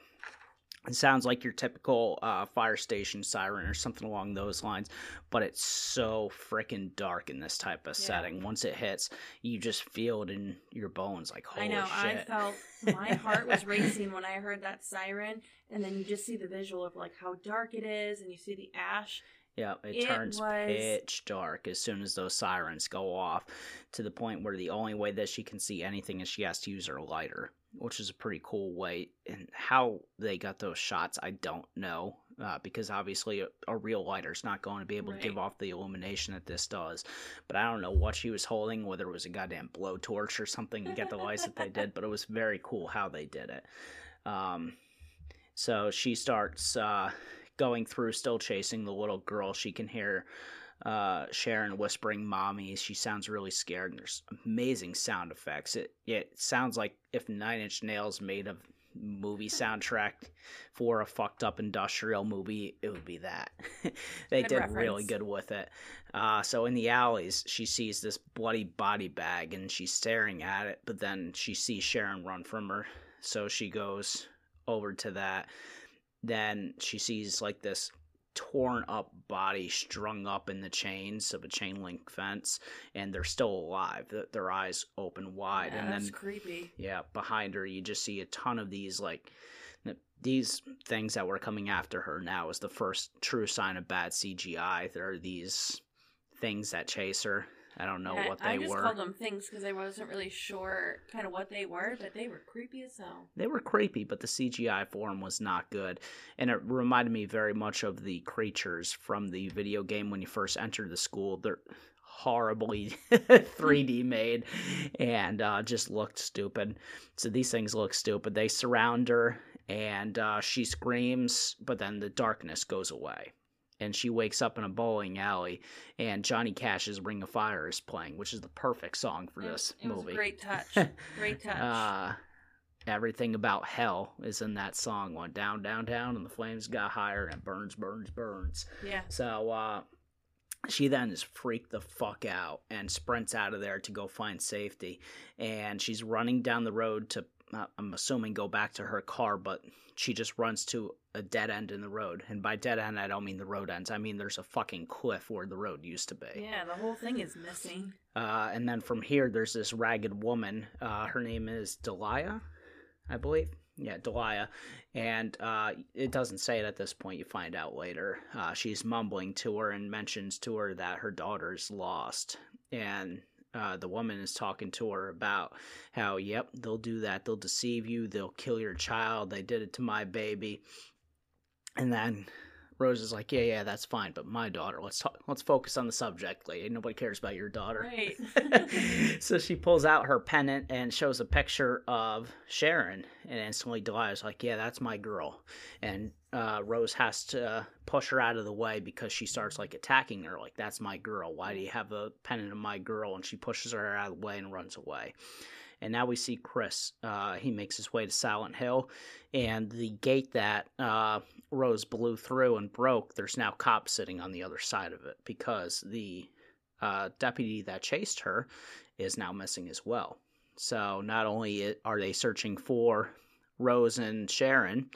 It sounds like your typical uh, fire station siren or something along those lines, but it's so freaking dark in this type of Yeah. setting. Once it hits, you just feel it in your bones like, holy I know. shit. I felt my heart was racing when I heard that siren, and then you just see the visual of like how dark it is, and you see the ash. Yeah, it, It turns was- pitch dark as soon as those sirens go off to the point where the only way that she can see anything is she has to use her lighter, which is a pretty cool way. And how they got those shots, I don't know. Uh, because obviously a, a real lighter is not going to be able to give off the illumination that this does. But I don't know what she was holding, whether it was a goddamn blowtorch or something to get the lights that they did. But it was very cool how they did it. Um, so she starts uh, going through, still chasing the little girl. She can hear uh, Sharon whispering "mommy." She sounds really scared, and there's amazing sound effects. It it sounds like if Nine Inch Nails made a movie soundtrack for a fucked up industrial movie, it would be that. they Good did really good with it. Uh, so in the alleys, she sees this bloody body bag, and she's staring at it. But then she sees Sharon run from her, so she goes over to that. Then she sees like this torn up body strung up in the chains of a chain link fence, and they're still alive. Th- Their eyes open wide, yeah, and that's then creepy. yeah, behind her you just see a ton of these like these things that were coming after her. Now is the first true sign of bad CGI. There are these things that chase her. I don't know what I they I just were. called them things because I wasn't really sure kind of what they were, but they were creepy as hell. They were creepy, but the CGI for 'em was not good. And it reminded me very much of the creatures from the video game when you first entered the school. They're horribly 3D made and uh, just looked stupid. So these things look stupid. They surround her and uh, she screams, but then the darkness goes away. And she wakes up in a bowling alley, and Johnny Cash's Ring of Fire is playing, which is the perfect song for It- this it, movie. great touch. great touch. Uh, everything about hell is in that song. Went down, down, down, and the flames got higher, and it burns, burns, burns. yeah. So uh, she then is freaked the fuck out and sprints out of there to go find safety. And she's running down the road to, I'm assuming, go back to her car, but she just runs to a dead end in the road. And by dead end, I don't mean the road ends. I mean there's a fucking cliff where the road used to be. Yeah, the whole thing is missing. Uh, and then from here, there's this ragged woman. Uh, her name is Delia, I believe. Yeah, Delia. And uh, it doesn't say it at this point. You find out later. Uh, she's mumbling to her and mentions to her that her daughter's lost. And uh, the woman is talking to her about how, yep, they'll do that. They'll deceive you. They'll kill your child. They did it to my baby. And then Rose is like, yeah, yeah, that's fine, but my daughter. Let's talk. Let's focus on the subject, lady. Nobody cares about your daughter. Right. so she pulls out her pennant and shows a picture of Sharon, and instantly Delilah's like, "Yeah, that's my girl." And uh, Rose has to push her out of the way because she starts like attacking her, like, "That's my girl. Why do you have a pennant of my girl?" And she pushes her out of the way and runs away. And now we see Chris. Uh, he makes his way to Silent Hill, and the gate that uh, Rose blew through and broke, there's now cops sitting on the other side of it because the uh, deputy that chased her is now missing as well. So not only are they searching for Rose and Sharon,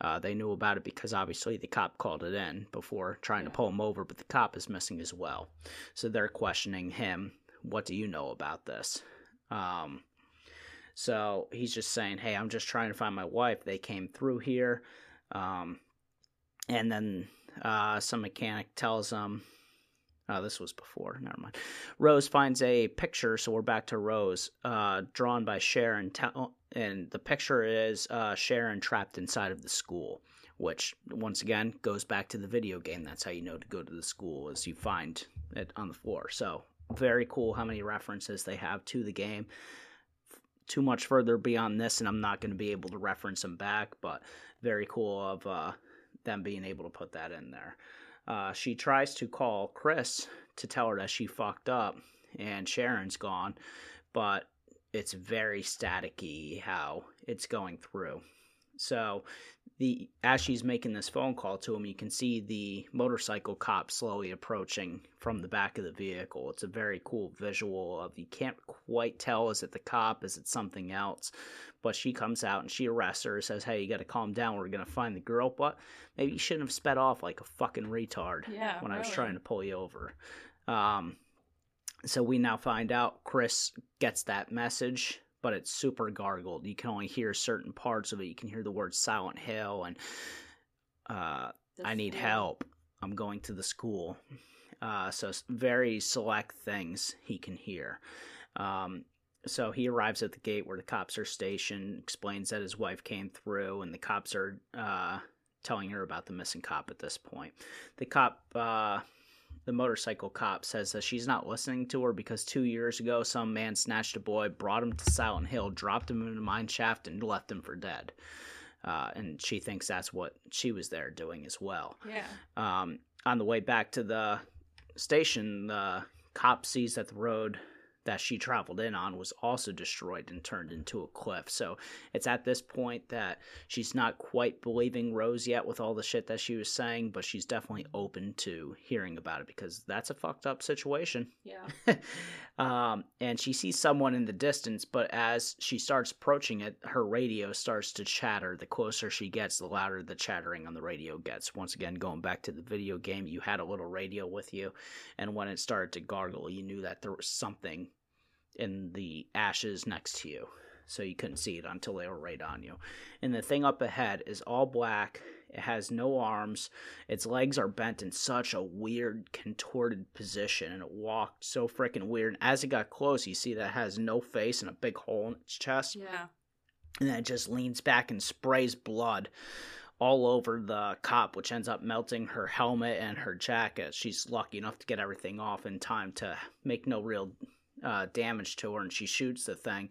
Uh, they knew about it because obviously the cop called it in before trying to pull him over, but the cop is missing as well. So they're questioning him. What do you know about this? Um, so he's just saying, "Hey, I'm just trying to find my wife. They came through here." Um, and then uh, some mechanic tells him, "Oh, this was before. Never mind." Rose finds a picture, so we're back to Rose, uh, drawn by Sharon, tell and the picture is uh, Sharon trapped inside of the school. Which once again goes back to the video game. That's how you know to go to the school is you find it on the floor. So very cool how many references they have to the game too much further beyond this, and I'm not going to be able to reference them back, but very cool of uh, them being able to put that in there. Uh, she tries to call Chris to tell her that she fucked up and Sharon's gone, but it's very staticky how it's going through. So the as she's making this phone call to him, you can see the motorcycle cop slowly approaching from the back of the vehicle. It's a very cool visual of you can't quite tell is it the cop, is it something else. But she comes out and she arrests her, says, Hey, you gotta calm down, we're gonna find the girl, but maybe you shouldn't have sped off like a fucking retard Yeah. when I was trying to pull you over. Um so we now find out Chris gets that message, but it's super gargled. You can only hear certain parts of it. You can hear the word Silent Hill and uh, I need school. help. I'm going to the school. Uh, so very select things he can hear. Um, so he arrives at the gate where the cops are stationed, explains that his wife came through, and the cops are uh, telling her about the missing cop at this point. The cop, uh, the motorcycle cop, says that she's not listening to her because two years ago, some man snatched a boy, brought him to Silent Hill, dropped him in a mine shaft, and left him for dead. Uh, and she thinks that's what she was there doing as well. Yeah. Um, on the way back to the station, the cop sees that the road that she traveled in on was also destroyed and turned into a cliff. So it's at this point that she's not quite believing Rose yet with all the shit that she was saying, but she's definitely open to hearing about it because that's a fucked up situation. Yeah. um, and she sees someone in the distance, but as she starts approaching it, her radio starts to chatter. The closer she gets, the louder the chattering on the radio gets. Once again, going back to the video game, you had a little radio with you, and when it started to gargle, you knew that there was something in the ashes next to you. So you couldn't see it until they were right on you. And the thing up ahead is all black. It has no arms. Its legs are bent in such a weird, contorted position, and it walked so freaking weird. And as it got close, you see that it has no face and a big hole in its chest, Yeah. and then it just leans back and sprays blood all over the cop, which ends up melting her helmet and her jacket. She's lucky enough to get everything off in time to make no real uh, damage to her, and she shoots the thing.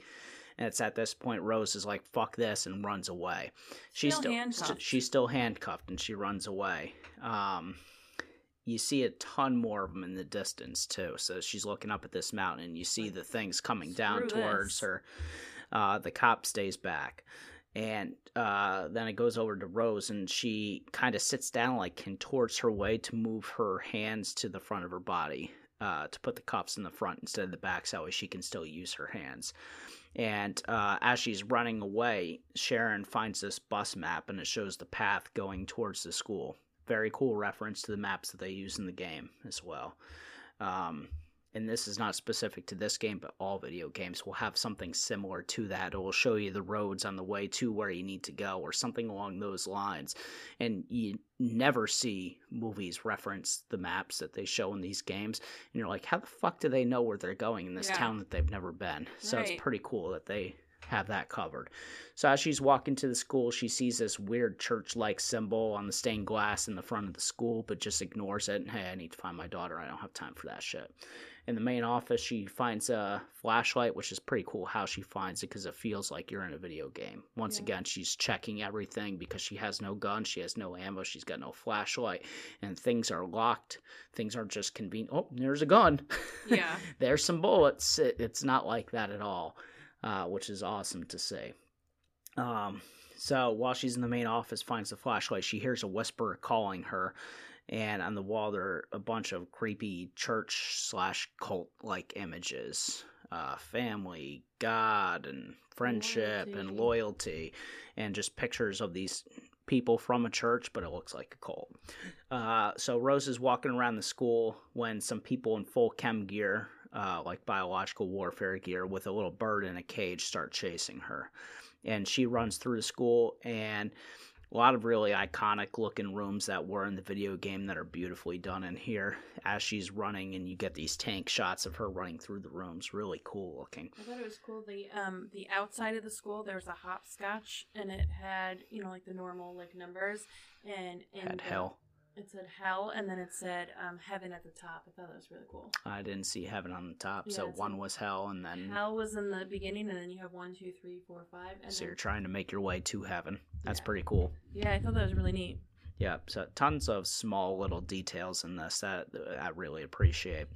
And it's at this point Rose is like, "Fuck this," and runs away. She's Still still handcuffed. she's still handcuffed, and she runs away. Um, you see a ton more of them in the distance too. So she's looking up at this mountain, and you see the things coming down Screw towards this. her. Uh, the cop stays back, and uh, then it goes over to Rose, and she kind of sits down, like contorts her way to move her hands to the front of her body. Uh, to put the cuffs in the front instead of the back, so that way she can still use her hands. And uh, as she's running away, Sharon finds this bus map and it shows the path going towards the school. Very cool reference to the maps that they use in the game as well. Um, and this is not specific to this game, but all video games will have something similar to that. It will show you the roads on the way to where you need to go, or something along those lines. And you never see movies reference the maps that they show in these games. And you're like, how the fuck do they know where they're going in this Yeah. town that they've never been? So Right. it's pretty cool that they have that covered. So as she's walking to the school, she sees this weird church-like symbol on the stained glass in the front of the school, but just ignores it. Hey, I need to find my daughter. I don't have time for that shit. In the main office, she finds a flashlight, which is pretty cool how she finds it because it feels like you're in a video game. Once Yeah. again, she's checking everything because she has no gun, she has no ammo, she's got no flashlight, and things are locked. Things aren't just convenient. Oh, there's a gun. Yeah. there's some bullets. It, it's not like that at all, uh, which is awesome to see. Um, so while she's in the main office, finds the flashlight. She hears a whisper calling her, and on the wall there are a bunch of creepy church slash cult like images, uh, family, God, and friendship and Loyalty. loyalty, and just pictures of these people from a church, but it looks like a cult. Uh, so Rose is walking around the school when some people in full chem gear, uh, like biological warfare gear, with a little bird in a cage, start chasing her. And she runs through the school and a lot of really iconic looking rooms that were in the video game that are beautifully done in here as she's running and you get these tank shots of her running through the rooms really cool looking I thought it was cool. The um the outside of the school there was a hopscotch and it had you know like the normal like numbers and in had the- hell It said hell and then it said um heaven at the top. I thought that was really cool. i didn't see heaven on the top Yeah, so one was hell and then Hell was in the beginning and then you have one, two, three, four, five, and so then, you're trying to make your way to heaven that's Yeah. pretty cool yeah, I thought that was really neat. Yeah, so tons of small little details in this that I really appreciate.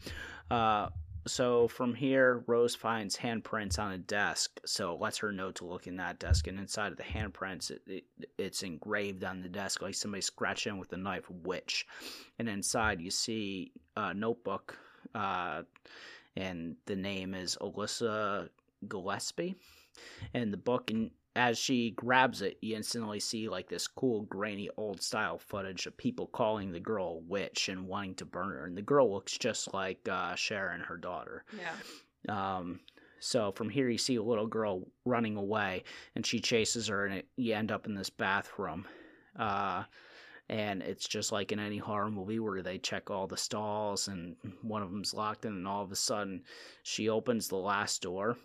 Uh, so from here, Rose finds handprints on a desk, so lets her know to look in that desk. And inside of the handprints, it, it, it's engraved on the desk like somebody scratched in with a knife, witch. And inside, you see a notebook, uh, and the name is Alyssa Gillespie. And the book, and as she grabs it, you instantly see like this cool, grainy, old style footage of people calling the girl a witch and wanting to burn her. And the girl looks just like uh, Sharon, her daughter. Yeah. Um, so from here, you see a little girl running away, and she chases her, and it, you end up in this bathroom. Uh, and it's just like in any horror movie where they check all the stalls, and one of them's locked, in, and all of a sudden, she opens the last door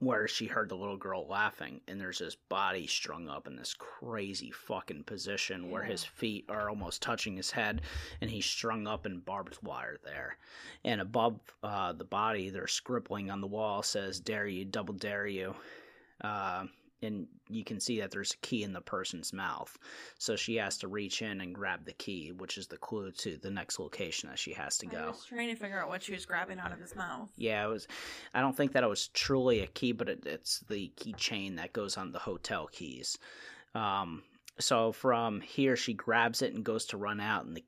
where she heard the little girl laughing, and there's this body strung up in this crazy fucking position where his feet are almost touching his head, and he's strung up in barbed wire there. And above uh, the body, there's scribbling on the wall says "Dare you, double dare you," uh, and you can see that there's a key in the person's mouth. So she has to reach in and grab the key, which is the clue to the next location that she has to I go. was trying to figure out what she was grabbing out of his mouth. Yeah, it was. I don't think that it was truly a key, but it, it's the keychain that goes on the hotel keys. Um, so from here, she grabs it and goes to run out, and the,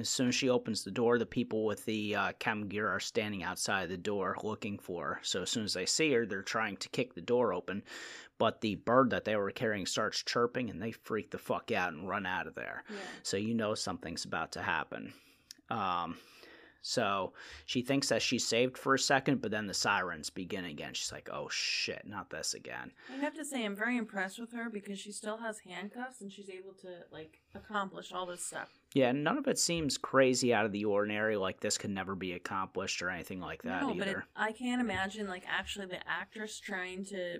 as soon as she opens the door, the people with the uh, gear are standing outside the door looking for her. So as soon as they see her, they're trying to kick the door open, but the bird that they were carrying starts chirping, and they freak the fuck out and run out of there Yeah. so you know something's about to happen. Um, so she thinks that she's saved for a second, but then the sirens begin again. She's like, "Oh shit, not this again." I have to say, I'm very impressed with her because she still has handcuffs and she's able to like accomplish all this stuff. Yeah, none of it seems crazy out of the ordinary. Like this could never be accomplished or anything like that no, but it, either. I can't imagine like actually the actress trying to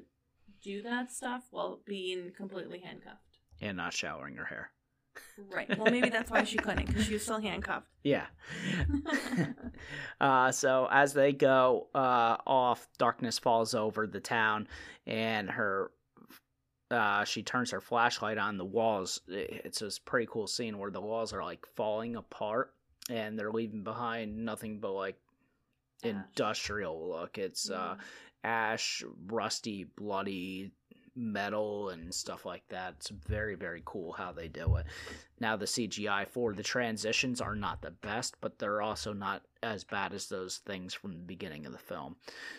do that stuff while being completely handcuffed. and not showering her hair. Right. Well, maybe that's why she couldn't because she was still handcuffed. Yeah. uh, so as they go uh, off, darkness falls over the town, and her uh, she turns her flashlight on the walls. It's this pretty cool scene where the walls are like falling apart, and they're leaving behind nothing but like Ash. industrial look. It's uh, ash, rusty, bloody metal and stuff like that. It's very, very cool how they do it. Now, the CGI for the transitions are not the best, but they're also not as bad as those things from the beginning of the film.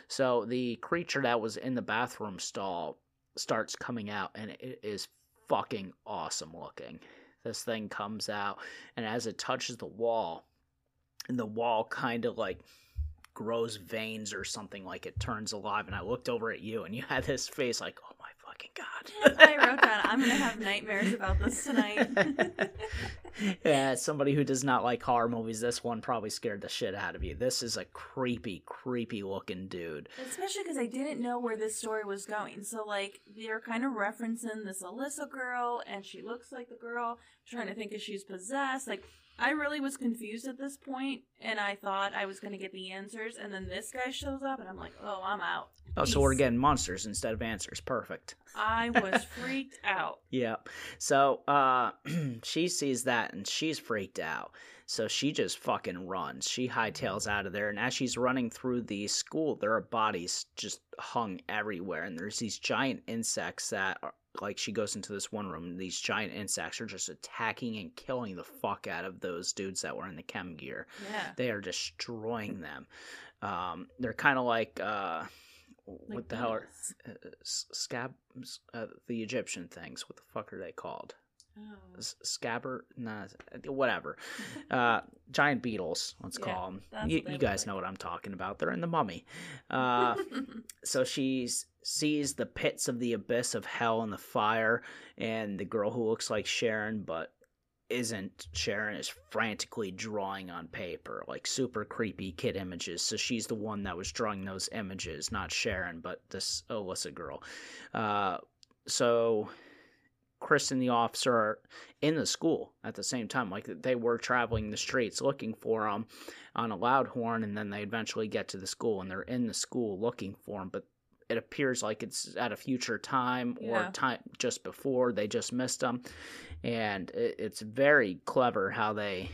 So, the creature that was in the bathroom stall starts coming out, and it is fucking awesome looking. This thing comes out, and as it touches the wall, and the wall kind of like grows veins or something like it turns alive and i looked over at you and you had this face like oh my fucking god I wrote that I'm gonna have nightmares about this tonight. yeah somebody who does not like horror movies this one probably scared the shit out of you this is a creepy creepy looking dude Especially because I didn't know where this story was going. So, like, they're kind of referencing this Alyssa girl, and she looks like the girl, trying to think if she's possessed. Like, I really was confused at this point, and I thought I was going to get the answers, and then this guy shows up, and I'm like, oh, I'm out. oh so we're getting monsters instead of answers perfect I was freaked out. Yep. So uh she sees that and she's freaked out. So she just fucking runs. She hightails out of there and as she's running through the school, there are bodies just hung everywhere and there's these giant insects that are like she goes into this one room and these giant insects are just attacking and killing the fuck out of those dudes that were in the chem gear. Yeah. They are destroying them. Um they're kind of like uh what Like the hell are uh, scab uh, the Egyptian things. What the fuck are they called? Oh. Scabbard, nah, whatever. Uh, giant beetles, let's Yeah, call them. You, you guys like. know what I'm talking about. They're in the mummy. Uh, so she sees the pits of the abyss of hell and the fire, and the girl who looks like Sharon but isn't Sharon is frantically drawing on paper, like super creepy kid images. So she's the one that was drawing those images, not Sharon, but this Alyssa girl. Uh, so Chris and the officer are in the school at the same time. Like they were traveling the streets looking for him on a loud horn, and then they eventually get to the school and they're in the school looking for him. But it appears like it's at a future time or Yeah. time just before they just missed him, and it, it's very clever how they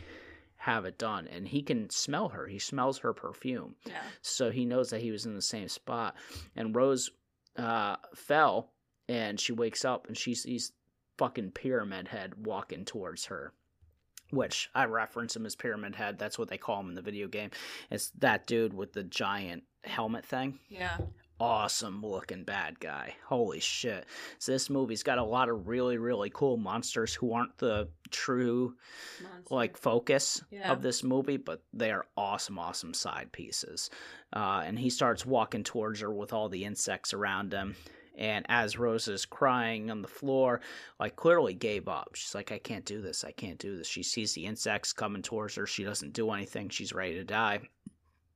have it done. And he can smell her. He smells her perfume yeah. so he knows that he was in the same spot. And Rose uh, fell, and she wakes up and she sees fucking Pyramid Head walking towards her. Which I reference him as Pyramid Head. That's what they call him in the video game. It's that dude with the giant helmet thing. Yeah. Awesome looking bad guy. Holy shit. So this movie's got a lot of really, really cool monsters who aren't the true Monster. like focus Yeah. of this movie, but they are awesome, awesome side pieces. Uh, and he starts walking towards her with all the insects around him. And as Rose is crying on the floor, like clearly gave up. She's like, I can't do this. I can't do this. She sees the insects coming towards her. She doesn't do anything. She's ready to die.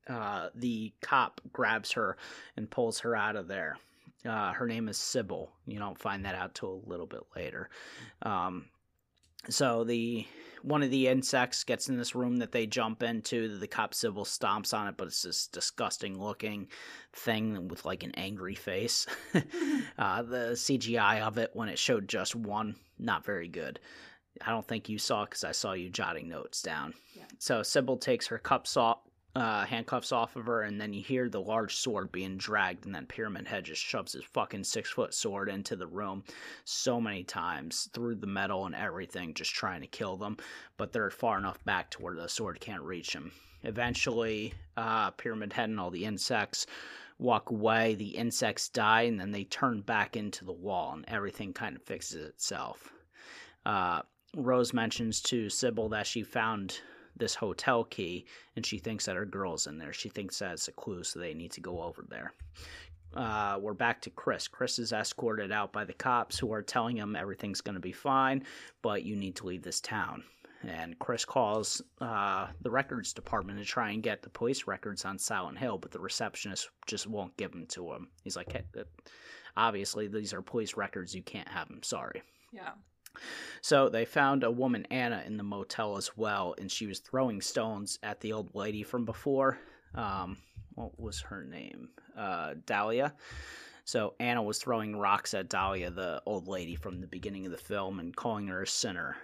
Uh, the cop grabs her and pulls her out of there. Uh, her name is Cybil. You don't find that out till a little bit later. Um, so the one of the insects gets in this room that they jump into. The cop Cybil stomps on it, but it's this disgusting looking thing with like an angry face. uh, the CGI of it when it showed just one, not very good. I don't think you saw because I saw you jotting notes down. Yeah. So Cybil takes her cup off, uh, handcuffs off of her, and then you hear the large sword being dragged, and then Pyramid Head just shoves his fucking six foot sword into the room so many times through the metal and everything, just trying to kill them. But they're far enough back to where the sword can't reach him. Eventually, uh, Pyramid Head and all the insects walk away. The insects die, and then they turn back into the wall, and everything kind of fixes itself. Uh, Rose mentions to Cybil that she found this hotel key and she thinks that her girl's in there. She thinks that's a clue, so they need to go over there. Uh, we're back to Chris. Chris is escorted out by the cops who are telling him everything's going to be fine, but you need to leave this town. And Chris calls uh, the records department to try and get the police records on Silent Hill, but the receptionist just won't give them to him. He's like, hey, uh, obviously, these are police records. You can't have them. Sorry. Yeah. So they found a woman, Anna, in the motel as well, and she was throwing stones at the old lady from before. Um, what was her name? Uh, Dahlia. So Anna was throwing rocks at Dahlia, the old lady from the beginning of the film, and calling her a sinner.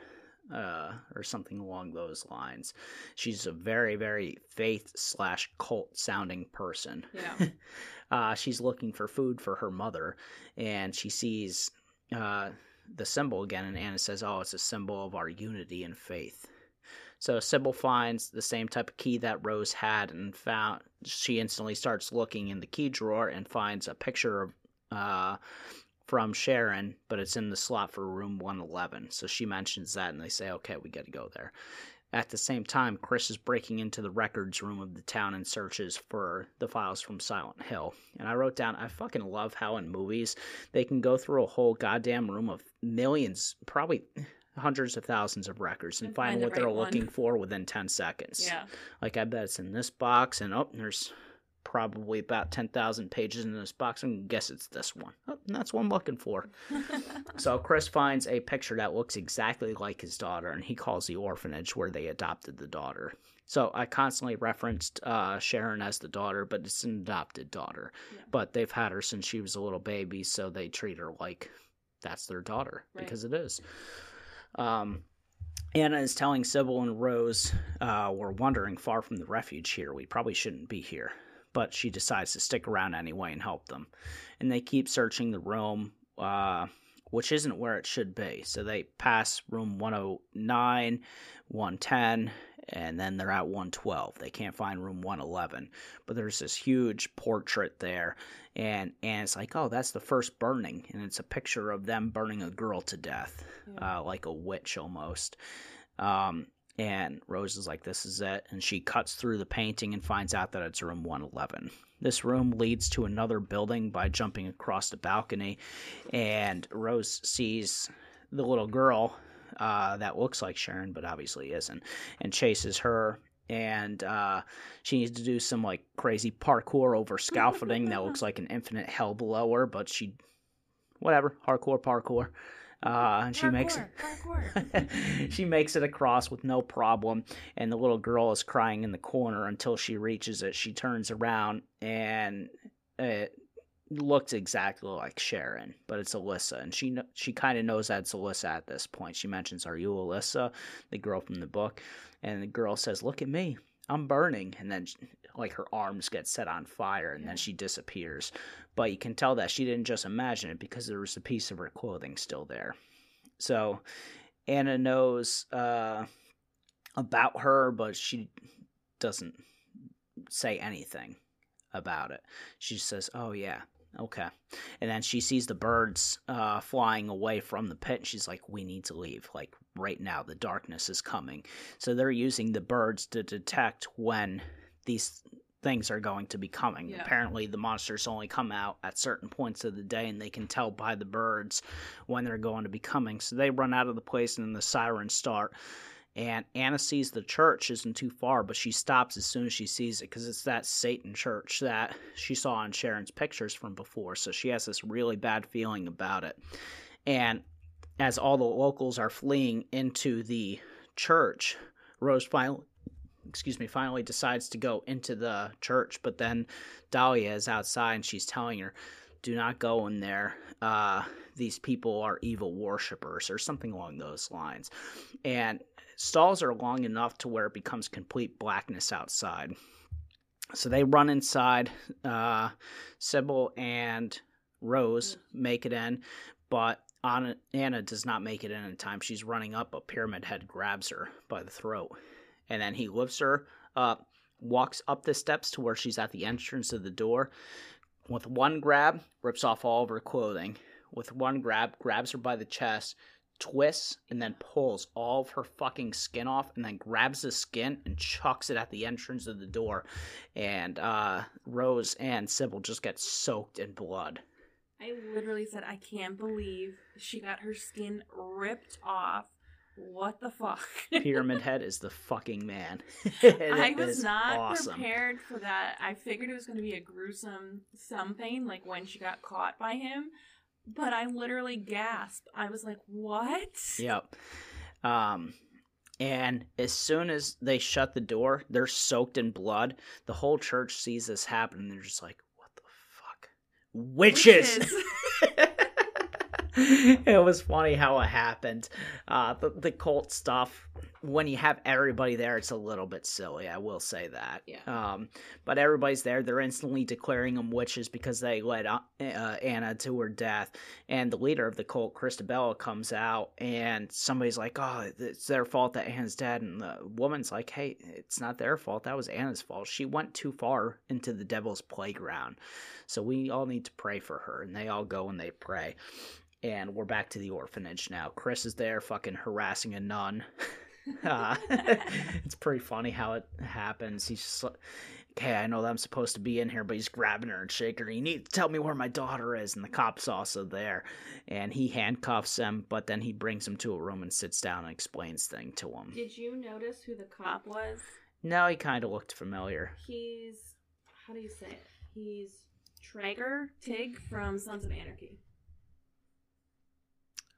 Uh, or something along those lines. She's a very, very faith slash cult sounding person. Yeah. uh, she's looking for food for her mother, and she sees uh, the symbol again, and Anna says, "Oh, it's a symbol of our unity and faith." So Cybil finds the same type of key that Rose had, and found. She instantly starts looking in the key drawer and finds a picture of. Uh, from Sharon, but it's in the slot for room 111. So she mentions that, and they say, okay, we got to go there. At the same time, Chris is breaking into the records room of the town and searches for the files from Silent Hill. And I wrote down, I fucking love how in movies they can go through a whole goddamn room of millions, probably hundreds of thousands of records and, And find, find the what they're one. looking for within 10 seconds. Yeah. Like, I bet it's in this box, and oh, there's probably about 10,000 pages in this box, and guess it's this one. Oh, and that's what I'm looking for. So Chris finds a picture that looks exactly like his daughter, and he calls the orphanage where they adopted the daughter. So I constantly referenced uh, Sharon as the daughter, but it's an adopted daughter. Yeah. But they've had her since she was a little baby, so they treat her like that's their daughter Right. because it is. Um, Anna is telling Cybil and Rose, uh, "We're wandering far from the refuge here. We probably shouldn't be here." But she decides to stick around anyway and help them. And they keep searching the room, uh, which isn't where it should be. So they pass room 109, 110, and then they're at 112. They can't find room 111, but there's this huge portrait there, and and it's like, oh, that's the first burning, and it's a picture of them burning a girl to death, Yeah. uh, like a witch almost. Um, and Rose is like, this is it, and she cuts through the painting and finds out that it's room 111. This room leads to another building by jumping across the balcony, and Rose sees the little girl uh, that looks like Sharon, but obviously isn't, and chases her. And uh, she needs to do some like crazy parkour over scaffolding that looks like an infinite hell below her, but she, whatever, hardcore parkour. Uh, and she makes parkour. she makes it across with no problem, and the little girl is crying in the corner until she reaches it. She turns around, and it looks exactly like Sharon, but it's Alyssa, and she she kind of knows that it's Alyssa at this point. She mentions, "Are you Alyssa?" The girl from the book, and the girl says, "Look at me, I'm burning," and then like her arms get set on fire, and Yeah. then she disappears. But you can tell that she didn't just imagine it because there was a piece of her clothing still there. So Anna knows uh, about her, but she doesn't say anything about it. She says, "Oh yeah, okay." And then she sees the birds uh, flying away from the pit. And she's like, "We need to leave. Like right now, the darkness is coming." So they're using the birds to detect when these things are going to be coming. Yeah. Apparently, the monsters only come out at certain points of the day, and they can tell by the birds when they're going to be coming. So they run out of the place, and then the sirens start. And Anna sees the church isn't too far, but she stops as soon as she sees it because it's that Satan church that she saw in Sharon's pictures from before. So she has this really bad feeling about it. And as all the locals are fleeing into the church, Rose finally, excuse me, finally decides to go into the church. But then Dahlia is outside and she's telling her, "Do not go in there. Uh, these people are evil worshippers, or something along those lines." And stalls are long enough to where it becomes complete blackness outside. So they run inside. Uh, Cybil and Rose make it in, but Anna, Anna does not make it in in time. She's running up, but Pyramid Head grabs her by the throat. And then he lifts her up, walks up the steps to where she's at the entrance of the door. With one grab, rips off all of her clothing. With one grab, grabs her by the chest, twists, and then pulls all of her fucking skin off, and then grabs the skin and chucks it at the entrance of the door. And uh, Rose and Cybil just get soaked in blood. I literally said, I can't believe she got her skin ripped off. What the fuck? Pyramid Head is the fucking man. I was not awesome. prepared for that. I figured it was going to be a gruesome something, like when she got caught by him. But I literally gasped. I was like, "What?" Yep. Um, and as soon as they shut the door, they're soaked in blood. The whole church sees this happen, and they're just like, "What the fuck, witches!" it was funny how it happened. Uh, the, the cult stuff, when you have everybody there, it's a little bit silly. I will say that. Yeah. Um, but everybody's there. They're instantly declaring them witches because they led uh, uh, Anna to her death. And the leader of the cult, Christabella, comes out, and somebody's like, "Oh, it's their fault that Anna's dead." And the woman's like, "Hey, it's not their fault. That was Anna's fault. She went too far into the devil's playground. So we all need to pray for her." And they all go and they pray and we're back to the orphanage now. Chris is there, fucking harassing a nun. uh, it's pretty funny how it happens. He's just like, okay, I know that I'm supposed to be in here, but he's grabbing her and shaking her. You need to tell me where my daughter is. And the cop's also there. And he handcuffs him, but then he brings him to a room and sits down and explains thing to him. Did you notice who the cop was? No, he kind of looked familiar. He's how do you say it? He's Trager Tig from Sons of Anarchy.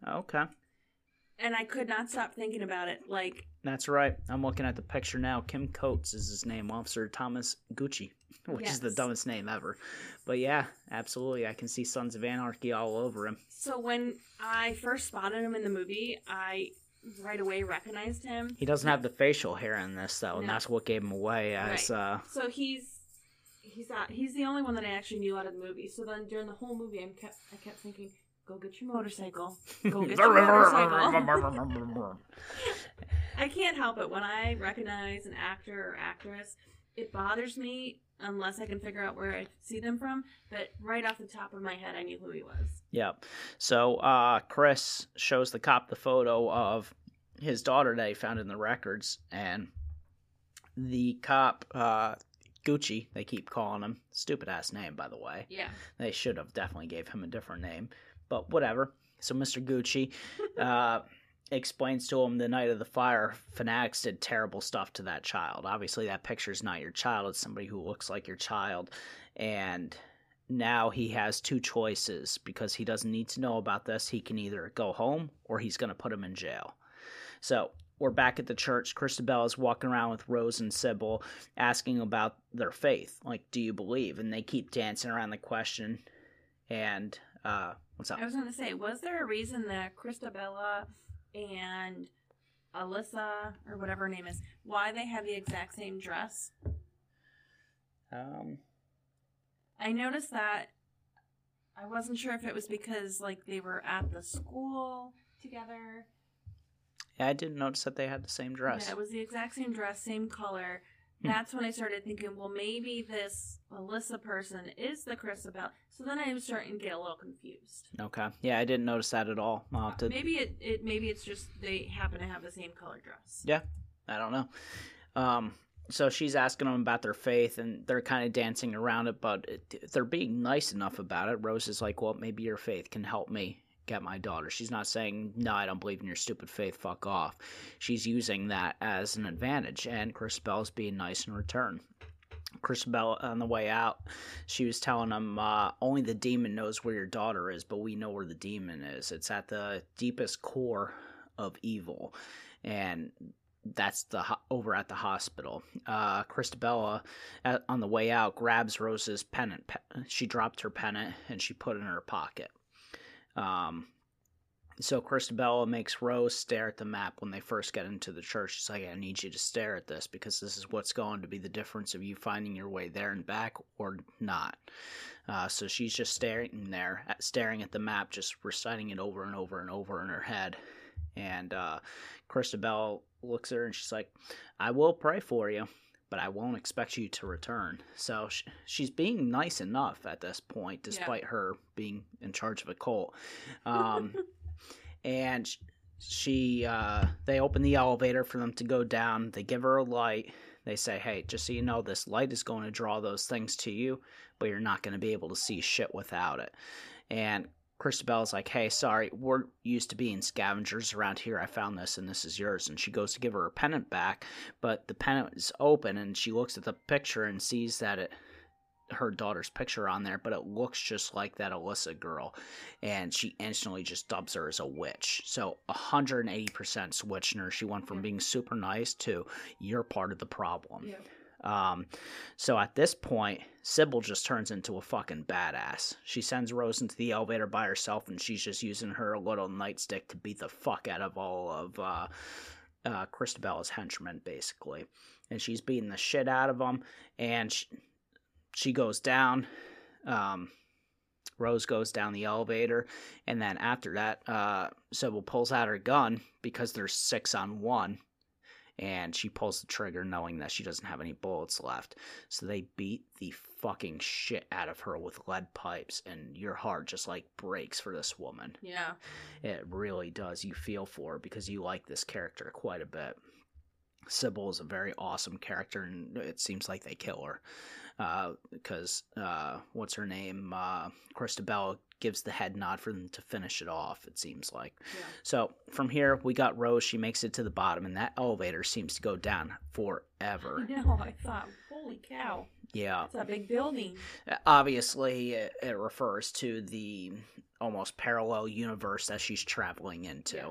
Okay. And I could not stop thinking about it. Like, That's right. I'm looking at the picture now. Kim Coates is his name, Officer Thomas Gucci, which is the dumbest name ever. But yeah, absolutely. I can see Sons of Anarchy all over him. so when I first spotted him in the movie, I right away recognized him. He doesn't have the facial hair in this though, and that's what gave him away as uh So he's he's not he's the only one that I actually knew out of the movie. So then during the whole movie, I kept I kept thinking, "Go get your motorcycle, go get your motorcycle." I can't help it when I recognize an actor or actress. It bothers me unless I can figure out where I see them from. But right off the top of my head, I knew who he was. Yeah. So uh, Chris shows the cop the photo of his daughter that he found in the records, and the cop, uh, Gucci, they keep calling him. Stupid ass name, by the way. Yeah. They should have definitely gave him a different name, but whatever. So Mr. Gucci uh, explains to him the night of the fire, fanatics did terrible stuff to that child. Obviously, that picture's not your child; it's somebody who looks like your child, and now he has two choices because he doesn't need to know about this. He can either go home or he's going to put him in jail. So we're back at the church. Christabel is walking around with Rose and Cybil asking about their faith. Like, do you believe? And they keep dancing around the question. And, uh, what's up? I was going to say, was there a reason that Christabella and Alyssa, or whatever her name is, why they have the exact same dress? Um, I noticed that I wasn't sure if it was because like they were at the school together. yeah, I didn't notice that they had the same dress. Yeah, it was the exact same dress, same color. Hmm. That's when I started thinking, well, maybe this Alyssa person is the Christabel. So then I'm starting to get a little confused. Okay. Yeah, I didn't notice that at all. I'll to, Maybe it, it maybe it's just they happen to have the same color dress. Yeah. I don't know. Um, so she's asking them about their faith, and they're kind of dancing around it, but it, they're being nice enough about it. Rose is like, "Well, maybe your faith can help me get my daughter." She's not saying, "No, I don't believe in your stupid faith. Fuck off." She's using that as an advantage, and Christabel's being nice in return. Christabel, on the way out, she was telling them, uh, "Only the demon knows where your daughter is, but we know where the demon is. It's at the deepest core of evil." And that's the ho- over at the hospital. Uh, Christabella, at, on the way out, grabs Rose's pennant. Pe- she dropped her pennant and she put it in her pocket. Um, so Christabella makes Rose stare at the map when they first get into the church. She's like, "I need you to stare at this because this is what's going to be the difference of you finding your way there and back or not." Uh, so she's just staring there, staring at the map, just reciting it over and over and over in her head. And uh, Christabel looks at her and she's like, I will pray for you, but I won't expect you to return. So sh- she's being nice enough at this point, despite her being in charge of a cult. Um, and she, uh, they open the elevator for them to go down. They give her a light. They say, hey, just so you know, this light is going to draw those things to you, but you're not going to be able to see shit without it. And Christabel's like, hey, sorry, we're used to being scavengers around here. I found this and this is yours. And she goes to give her her pennant back, but the pennant is open and she looks at the picture and sees that it her daughter's picture on there, but it looks just like that Alyssa girl. And she instantly just dubs her as a witch. So 180% switching her. She went from Yeah. being super nice to you're part of the problem. Yeah. Um, so at this point, Cybil just turns into a fucking badass. She sends Rose into the elevator by herself, and she's just using her little nightstick to beat the fuck out of all of uh, uh, Christabella's henchmen, basically. And she's beating the shit out of them, and she, she goes down. Um, Rose goes down the elevator, and then after that, uh, Cybil pulls out her gun because there's six on one and she pulls the trigger knowing that she doesn't have any bullets left. So they beat the fucking shit out of her with lead pipes, and your heart just like breaks for this woman. Yeah. It really does. You feel for her because you like this character quite a bit. Cybil is a very awesome character, and it seems like they kill her. Uh, because uh, what's her name? Uh, Christabel gives the head nod for them to finish it off. It seems like. Yeah. So from here, we got Rose. She makes it to the bottom, and that elevator seems to go down forever. I know. I thought, holy cow, Yeah. it's a big building. Obviously, it, it refers to the almost parallel universe that she's traveling into. Yeah.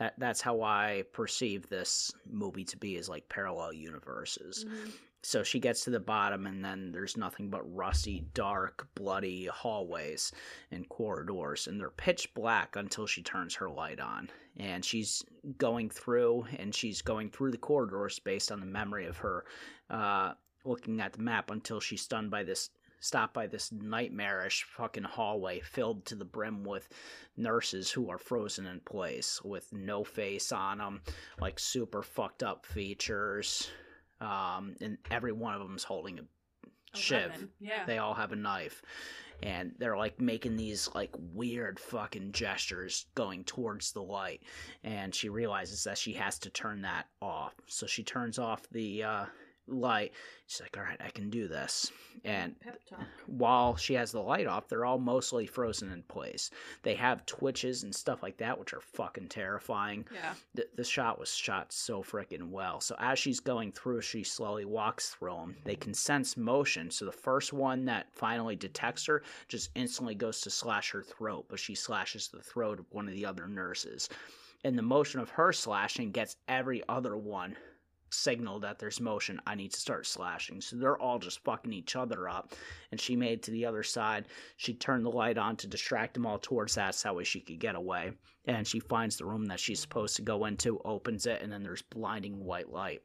That that's how I perceive this movie to be is like parallel universes. Mhm. So she gets to the bottom, and then there's nothing but rusty, dark, bloody hallways and corridors, and they're pitch black until she turns her light on. And she's going through, and she's going through the corridors based on the memory of her uh, looking at the map until she's stunned by this stop by this nightmarish fucking hallway filled to the brim with nurses who are frozen in place with no face on them, like super fucked up features. Um, and every one of them's holding a shiv. Yeah. They all have a knife. And they're like making these like weird fucking gestures going towards the light. And she realizes that she has to turn that off. So she turns off the uh, light. She's like, all right, I can do this. And while she has the light off, they're all mostly frozen in place. They have twitches and stuff like that, which are fucking terrifying. Yeah. The, the shot was shot so freaking well. So as she's going through, she slowly walks through them. They can sense motion. So the first one that finally detects her just instantly goes to slash her throat, but she slashes the throat of one of the other nurses. And the motion of her slashing gets every other one signal that there's motion. I need to start slashing. So they're all just fucking each other up. And she made to the other side. She turned the light on to distract them all towards that so that way she could get away. And she finds the room that she's supposed to go into, opens it, and then there's blinding white light.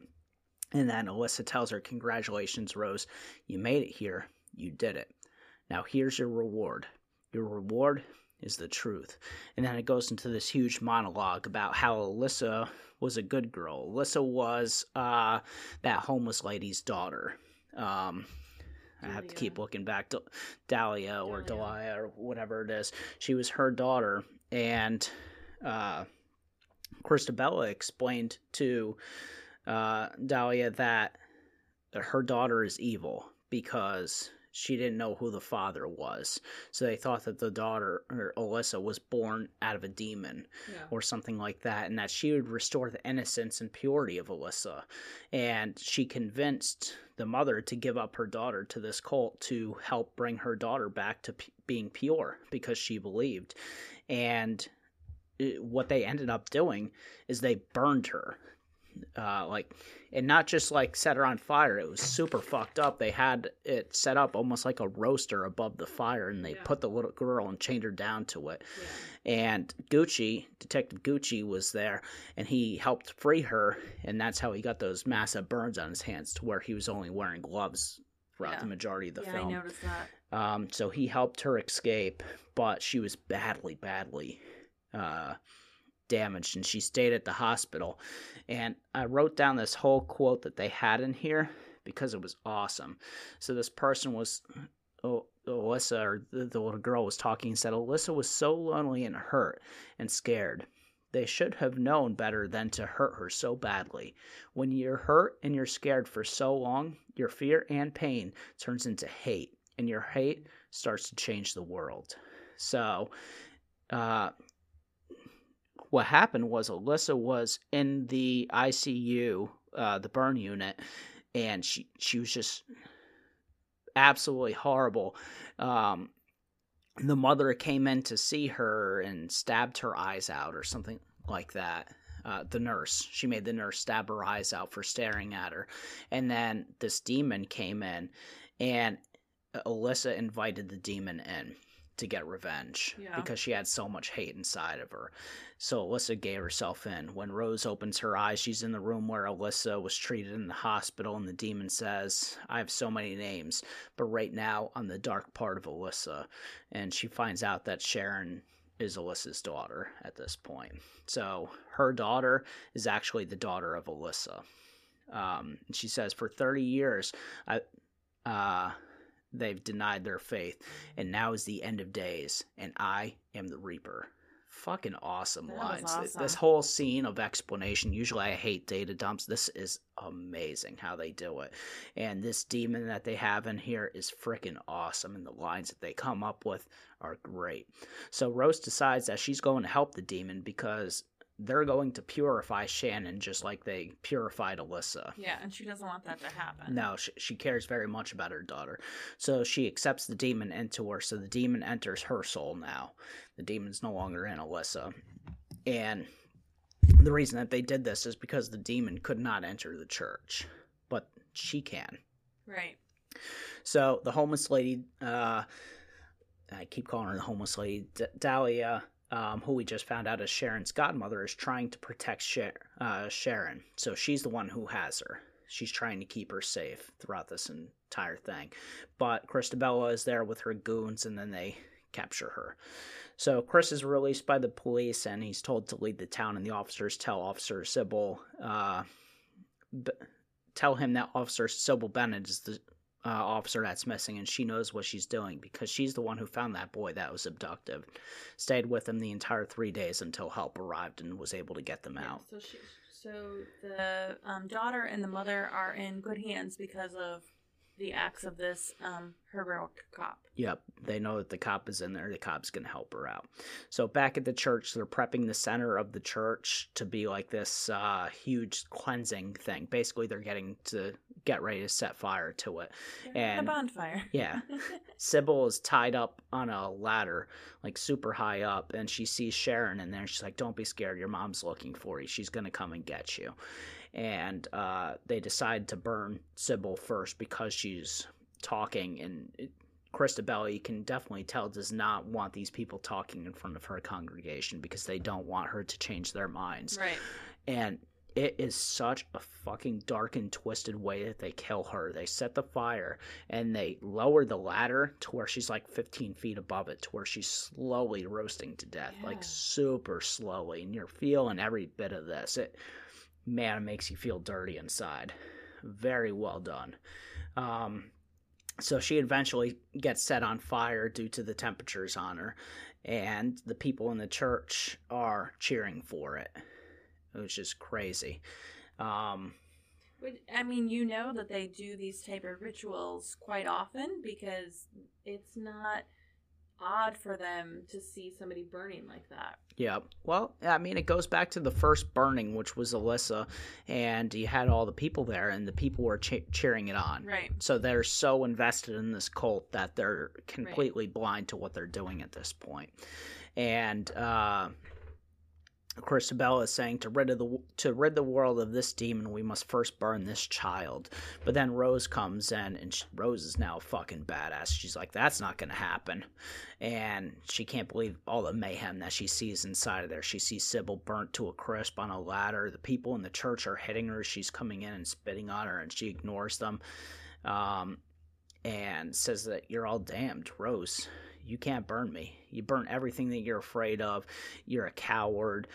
And then Alyssa tells her, Congratulations, Rose. You made it here. You did it. Now here's your reward. Your reward is the truth. And then it goes into this huge monologue about how Alyssa was a good girl. Alyssa was uh, that homeless lady's daughter. Um, I have to keep looking back to Dahlia or Delia. Or whatever it is. She was her daughter, and uh, Christabella explained to uh, Dahlia that her daughter is evil because she didn't know who the father was. So they thought that the daughter, or Alyssa, was born out of a demon Yeah. or something like that, and that she would restore the innocence and purity of Alyssa. And she convinced the mother to give up her daughter to this cult to help bring her daughter back to p- being pure because she believed. And uh, what they ended up doing is they burned her. Uh, like, and not just like set her on fire. It was super fucked up. They had it set up almost like a roaster above the fire, and they Yeah. put the little girl and chained her down to it Yeah. and Gucci, Detective Gucci, was there, and he helped free her, and that's how he got those massive burns on his hands, to where he was only wearing gloves throughout Yeah. the majority of the yeah, film. I noticed that. Um, so he helped her escape, but she was badly, badly uh, damaged, and she stayed at the hospital. And I wrote down this whole quote that they had in here because it was awesome. So this person was, oh, Alyssa, or the, the little girl was talking and said, Alyssa was so lonely and hurt and scared. They should have known better than to hurt her so badly. When you're hurt and you're scared for so long, your fear and pain turns into hate, and your hate starts to change the world. So, uh, what happened was Alyssa was in the ICU, uh, the burn unit, and she she was just absolutely horrible. Um, the mother came in to see her and stabbed her eyes out or something like that. Uh, the nurse, she made the nurse stab her eyes out for staring at her, and then this demon came in, and Alyssa invited the demon in to get revenge Yeah. because she had so much hate inside of her. So Alyssa gave herself in. When Rose opens her eyes, she's in the room where Alyssa was treated in the hospital, and the demon says, I have so many names, but right now I'm the dark part of Alyssa. And she finds out that Sharon is Alyssa's daughter at this point. So her daughter is actually the daughter of Alyssa. Um, she says, For 30 years, I, uh, they've denied their faith, and now is the end of days, and I am the Reaper. Fucking awesome That lines. Th- This whole scene of explanation. Usually, I hate data dumps. This is amazing how they do it. And this demon that they have in here is freaking awesome, and the lines that they come up with are great. So Rose decides that she's going to help the demon because they're going to purify Shannon just like they purified Alyssa. Yeah, and she doesn't want that to happen. No, she, she cares very much about her daughter. So she accepts the demon into her. So the demon enters her soul now. The demon's no longer in Alyssa. And the reason that they did this is because the demon could not enter the church, but she can. Right. So the homeless lady, uh, I keep calling her the homeless lady, D- Dahlia, um, who we just found out is Sharon's godmother, is trying to protect uh, Sharon. So she's the one who has her. she's trying to keep her safe throughout this entire thing. But Christabella is there with her goons, and then they capture her. So Chris is released by the police, and he's told to leave the town. And the officers tell Officer Cybil, uh, b- tell him that Officer Cybil Bennett is the uh, officer that's missing, and she knows what she's doing because she's the one who found that boy that was abducted. Stayed with him the entire three days until help arrived and was able to get them out. So she, so the um, daughter and the mother are in good hands because of the acts of this um, heroic cop. Yep, they know that the cop is in there. The cop's going to help her out. So back at the church, they're prepping the center of the church to be like this uh, huge cleansing thing. Basically, they're getting to get ready to set fire to it. And- a bonfire. Yeah. Cybil is tied up on a ladder, like super high up, and she sees Sharon in there. She's like, "Don't be scared. Your mom's looking for you. She's gonna come and get you." And uh, they decide to burn Cybil first because she's talking, and it, Christabella, you can definitely tell, does not want these people talking in front of her congregation because they don't want her to change their minds right. and it is such a fucking dark and twisted way that they kill her. They set the fire and they lower the ladder to where she's like 15 feet above it, to where she's slowly roasting to death, Yeah. like super slowly. And you're feeling every bit of this. It, man, it makes you feel dirty inside. Very well done. Um, so she eventually gets set on fire due to the temperatures on her, and the people in the church are cheering for it which is crazy. Um, I mean, you know that they do these type of rituals quite often because it's not odd for them to see somebody burning like that. yeah. Well, I mean, it goes back to the first burning, which was Alyssa, and you had all the people there, and the people were che- cheering it on. Right. So they're so invested in this cult that they're completely blind to what they're doing at this point. And uh, Christabel is saying to rid of the to rid the world of this demon, we must first burn this child. But then Rose comes in, and she, Rose is now fucking badass. She's like, "That's not gonna happen," and she can't believe all the mayhem that she sees inside of there. She sees Cybil burnt to a crisp on a ladder. The people in the church are hitting her. She's coming in and spitting on her, and she ignores them, um, and says that you're all damned, Rose. You can't burn me. You burn everything that you're afraid of. You're a coward.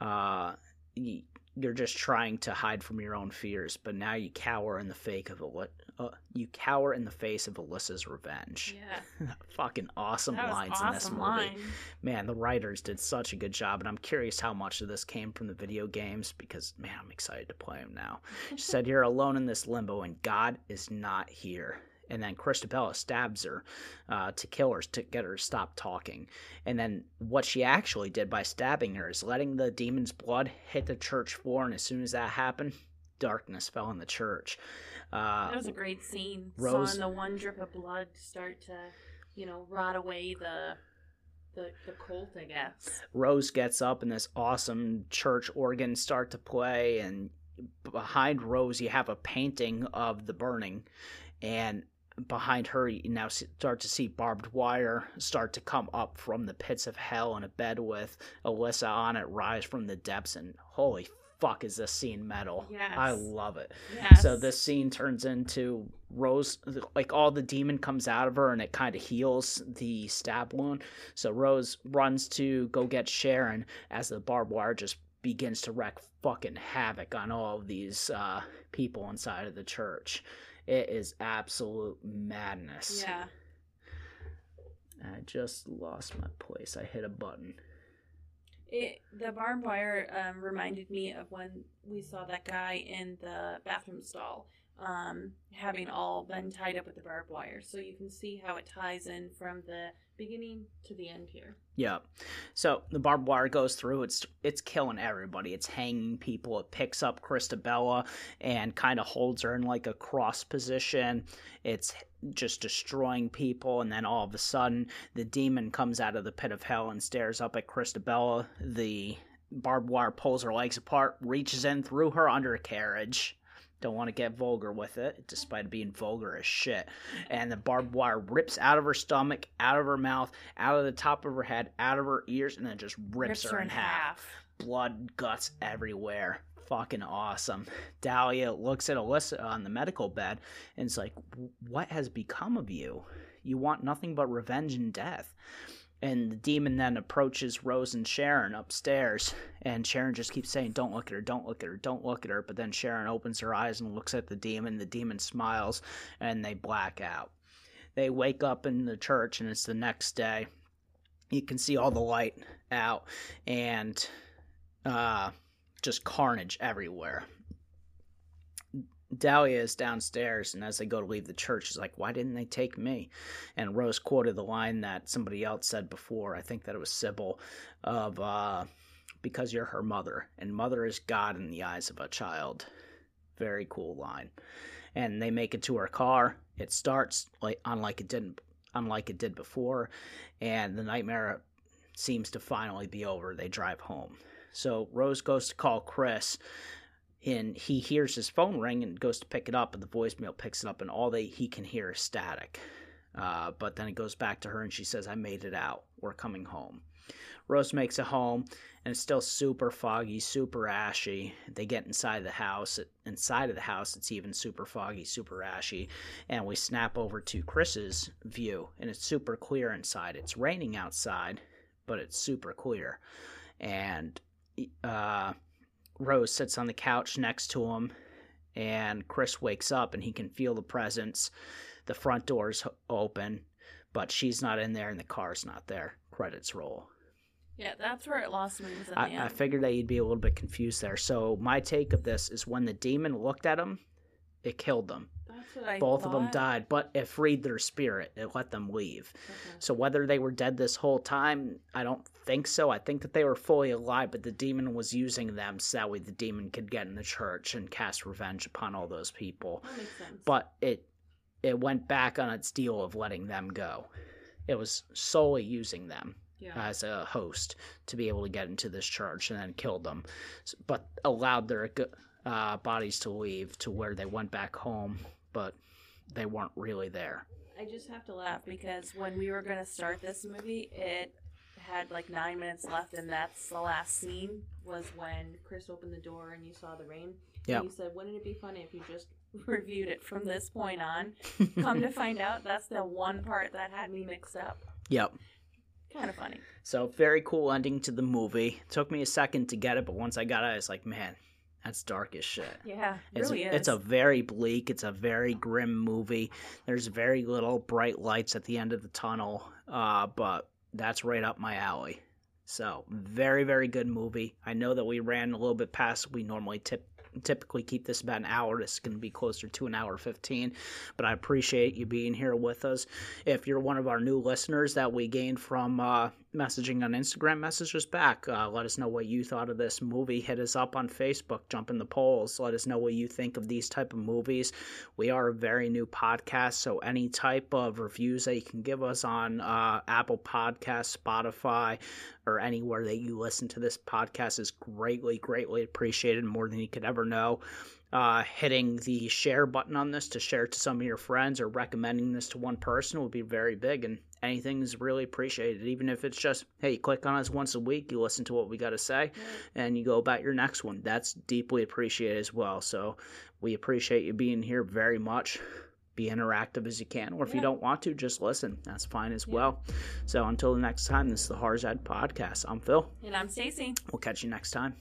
Uh, you, you're just trying to hide from your own fears, but now you cower in the fake of uh, you cower in the face of Alyssa's revenge. Yeah. Fucking awesome lines awesome in this movie. line. Man, the writers did such a good job, and I'm curious how much of this came from the video games because man, I'm excited to play them now. She said, "You're alone in this limbo, and God is not here." And then Christabella stabs her uh, to kill her, to get her to stop talking. And then what she actually did by stabbing her is letting the demon's blood hit the church floor. And as soon as that happened, darkness fell in the church. Uh, That was a great scene. Rose- Seeing the one drip of blood start to, you know, rot away the the the colt, I guess. Rose gets up and this awesome church organ start to play and behind Rose you have a painting of the burning and behind her you now start to see barbed wire start to come up from the pits of hell and a bed with Alyssa on it rise from the depths and holy fuck is this scene metal Yes. I love it Yes. so this scene turns into Rose, like all the demon comes out of her and it kind of heals the stab wound. So Rose runs to go get Sharon as the barbed wire just begins to wreak fucking havoc on all of these uh, people inside of the church. It is absolute madness. Yeah. I just lost my place. I hit a button. It, the barbed wire um, reminded me of when we saw that guy in the bathroom stall um, having all been tied up with the barbed wire. So you can see how it ties in from the beginning to the end here. Yeah. So the barbed wire goes through. It's it's killing everybody. It's hanging people. It picks up Christabella and kind of holds her in like a cross position. It's just destroying people. And then all of a sudden, the demon comes out of the pit of hell and stares up at Christabella. The barbed wire pulls her legs apart, reaches in through her undercarriage. Don't want to get vulgar with it, despite being vulgar as shit. And the barbed wire rips out of her stomach, out of her mouth, out of the top of her head, out of her ears, and then just rips, her, in half. Blood, guts everywhere. fucking awesome. Dahlia looks at Alyssa on the medical bed and is like, What has become of you? You want nothing but revenge and death. And the demon then approaches Rose and Sharon upstairs, and Sharon just keeps saying, Don't look at her, don't look at her, don't look at her. But then Sharon opens her eyes and looks at the demon. The demon smiles, and they black out. They wake up in the church, and it's the next day. You can see all the light out, and uh, just carnage everywhere. Dahlia is downstairs, and as they go to leave the church, she's like, Why didn't they take me? And Rose quoted the line that somebody else said before, I think that it was Cybil, of, uh, Because you're her mother, and mother is God in the eyes of a child. Very cool line. And they make it to her car. It starts like unlike it didn't unlike it did before, and the nightmare seems to finally be over. They drive home. So Rose goes to call Chris, and he hears his phone ring and goes to pick it up, and the voicemail picks it up, and all they he can hear is static. Uh, but then it goes back to her, and she says, "I made it out. We're coming home." Rose makes it home, and it's still super foggy, super ashy. They get inside the house. Inside of the house, it's even super foggy, super ashy. And we snap over to Chris's view, and it's super clear inside. It's raining outside, but it's super clear. And uh, Rose sits on the couch next to him, and Chris wakes up and he can feel the presence. The front door's open, but she's not in there, and the car's not there. Credits roll. Yeah, that's where it lost me. Was I. I figured that you'd be a little bit confused there. So my take of this is when the demon looked at him, it killed them. Both of them died, but it freed their spirit. It let them leave. Okay. So whether they were dead this whole time, I don't think so. I think that they were fully alive, but the demon was using them so that way the demon could get in the church and cast revenge upon all those people. That makes sense. But it it went back on its deal of letting them go. It was solely using them yeah. as a host to be able to get into this church and then killed them, but allowed their uh, bodies to leave to where they went back home, but they weren't really there. I just have to laugh because when we were going to start this movie, it had like nine minutes left, and that's the last scene was when Chris opened the door and you saw the rain. Yeah. And you said, wouldn't it be funny if you just reviewed it from this point on? Come to find out, that's the one part that had me mixed up. Yep. Kind of funny. So very cool ending to the movie. Took me a second to get it, but once I got it, I was like, man, that's dark as shit. Yeah, it It's, really is. it's a very bleak, it's a very grim movie. There's very little bright lights at the end of the tunnel, uh, but that's right up my alley. So, very, very good movie. I know that we ran a little bit past. We normally tip, typically keep this about an hour. This is going to be closer to an hour 15, but I appreciate you being here with us. If you're one of our new listeners that we gained from uh, messaging on Instagram, message us back. Uh, let us know what you thought of this movie. Hit us up on Facebook. Jump in the polls. Let us know what you think of these type of movies. We are a very new podcast, so any type of reviews that you can give us on uh, Apple Podcasts, Spotify, or anywhere that you listen to this podcast is greatly, greatly appreciated, more than you could ever know. Uh, hitting the share button on this to share to some of your friends or recommending this to one person would be very big, and anything is really appreciated. Even if it's just, hey, you click on us once a week, you listen to what we got to say, and you go about your next one. That's deeply appreciated as well. So we appreciate you being here very much. Be interactive as you can, or if you don't want to, just listen. That's fine as Yeah. well. So until the next time, this is the Harzad Podcast. I'm Phil. And I'm Stacy. We'll catch you next time.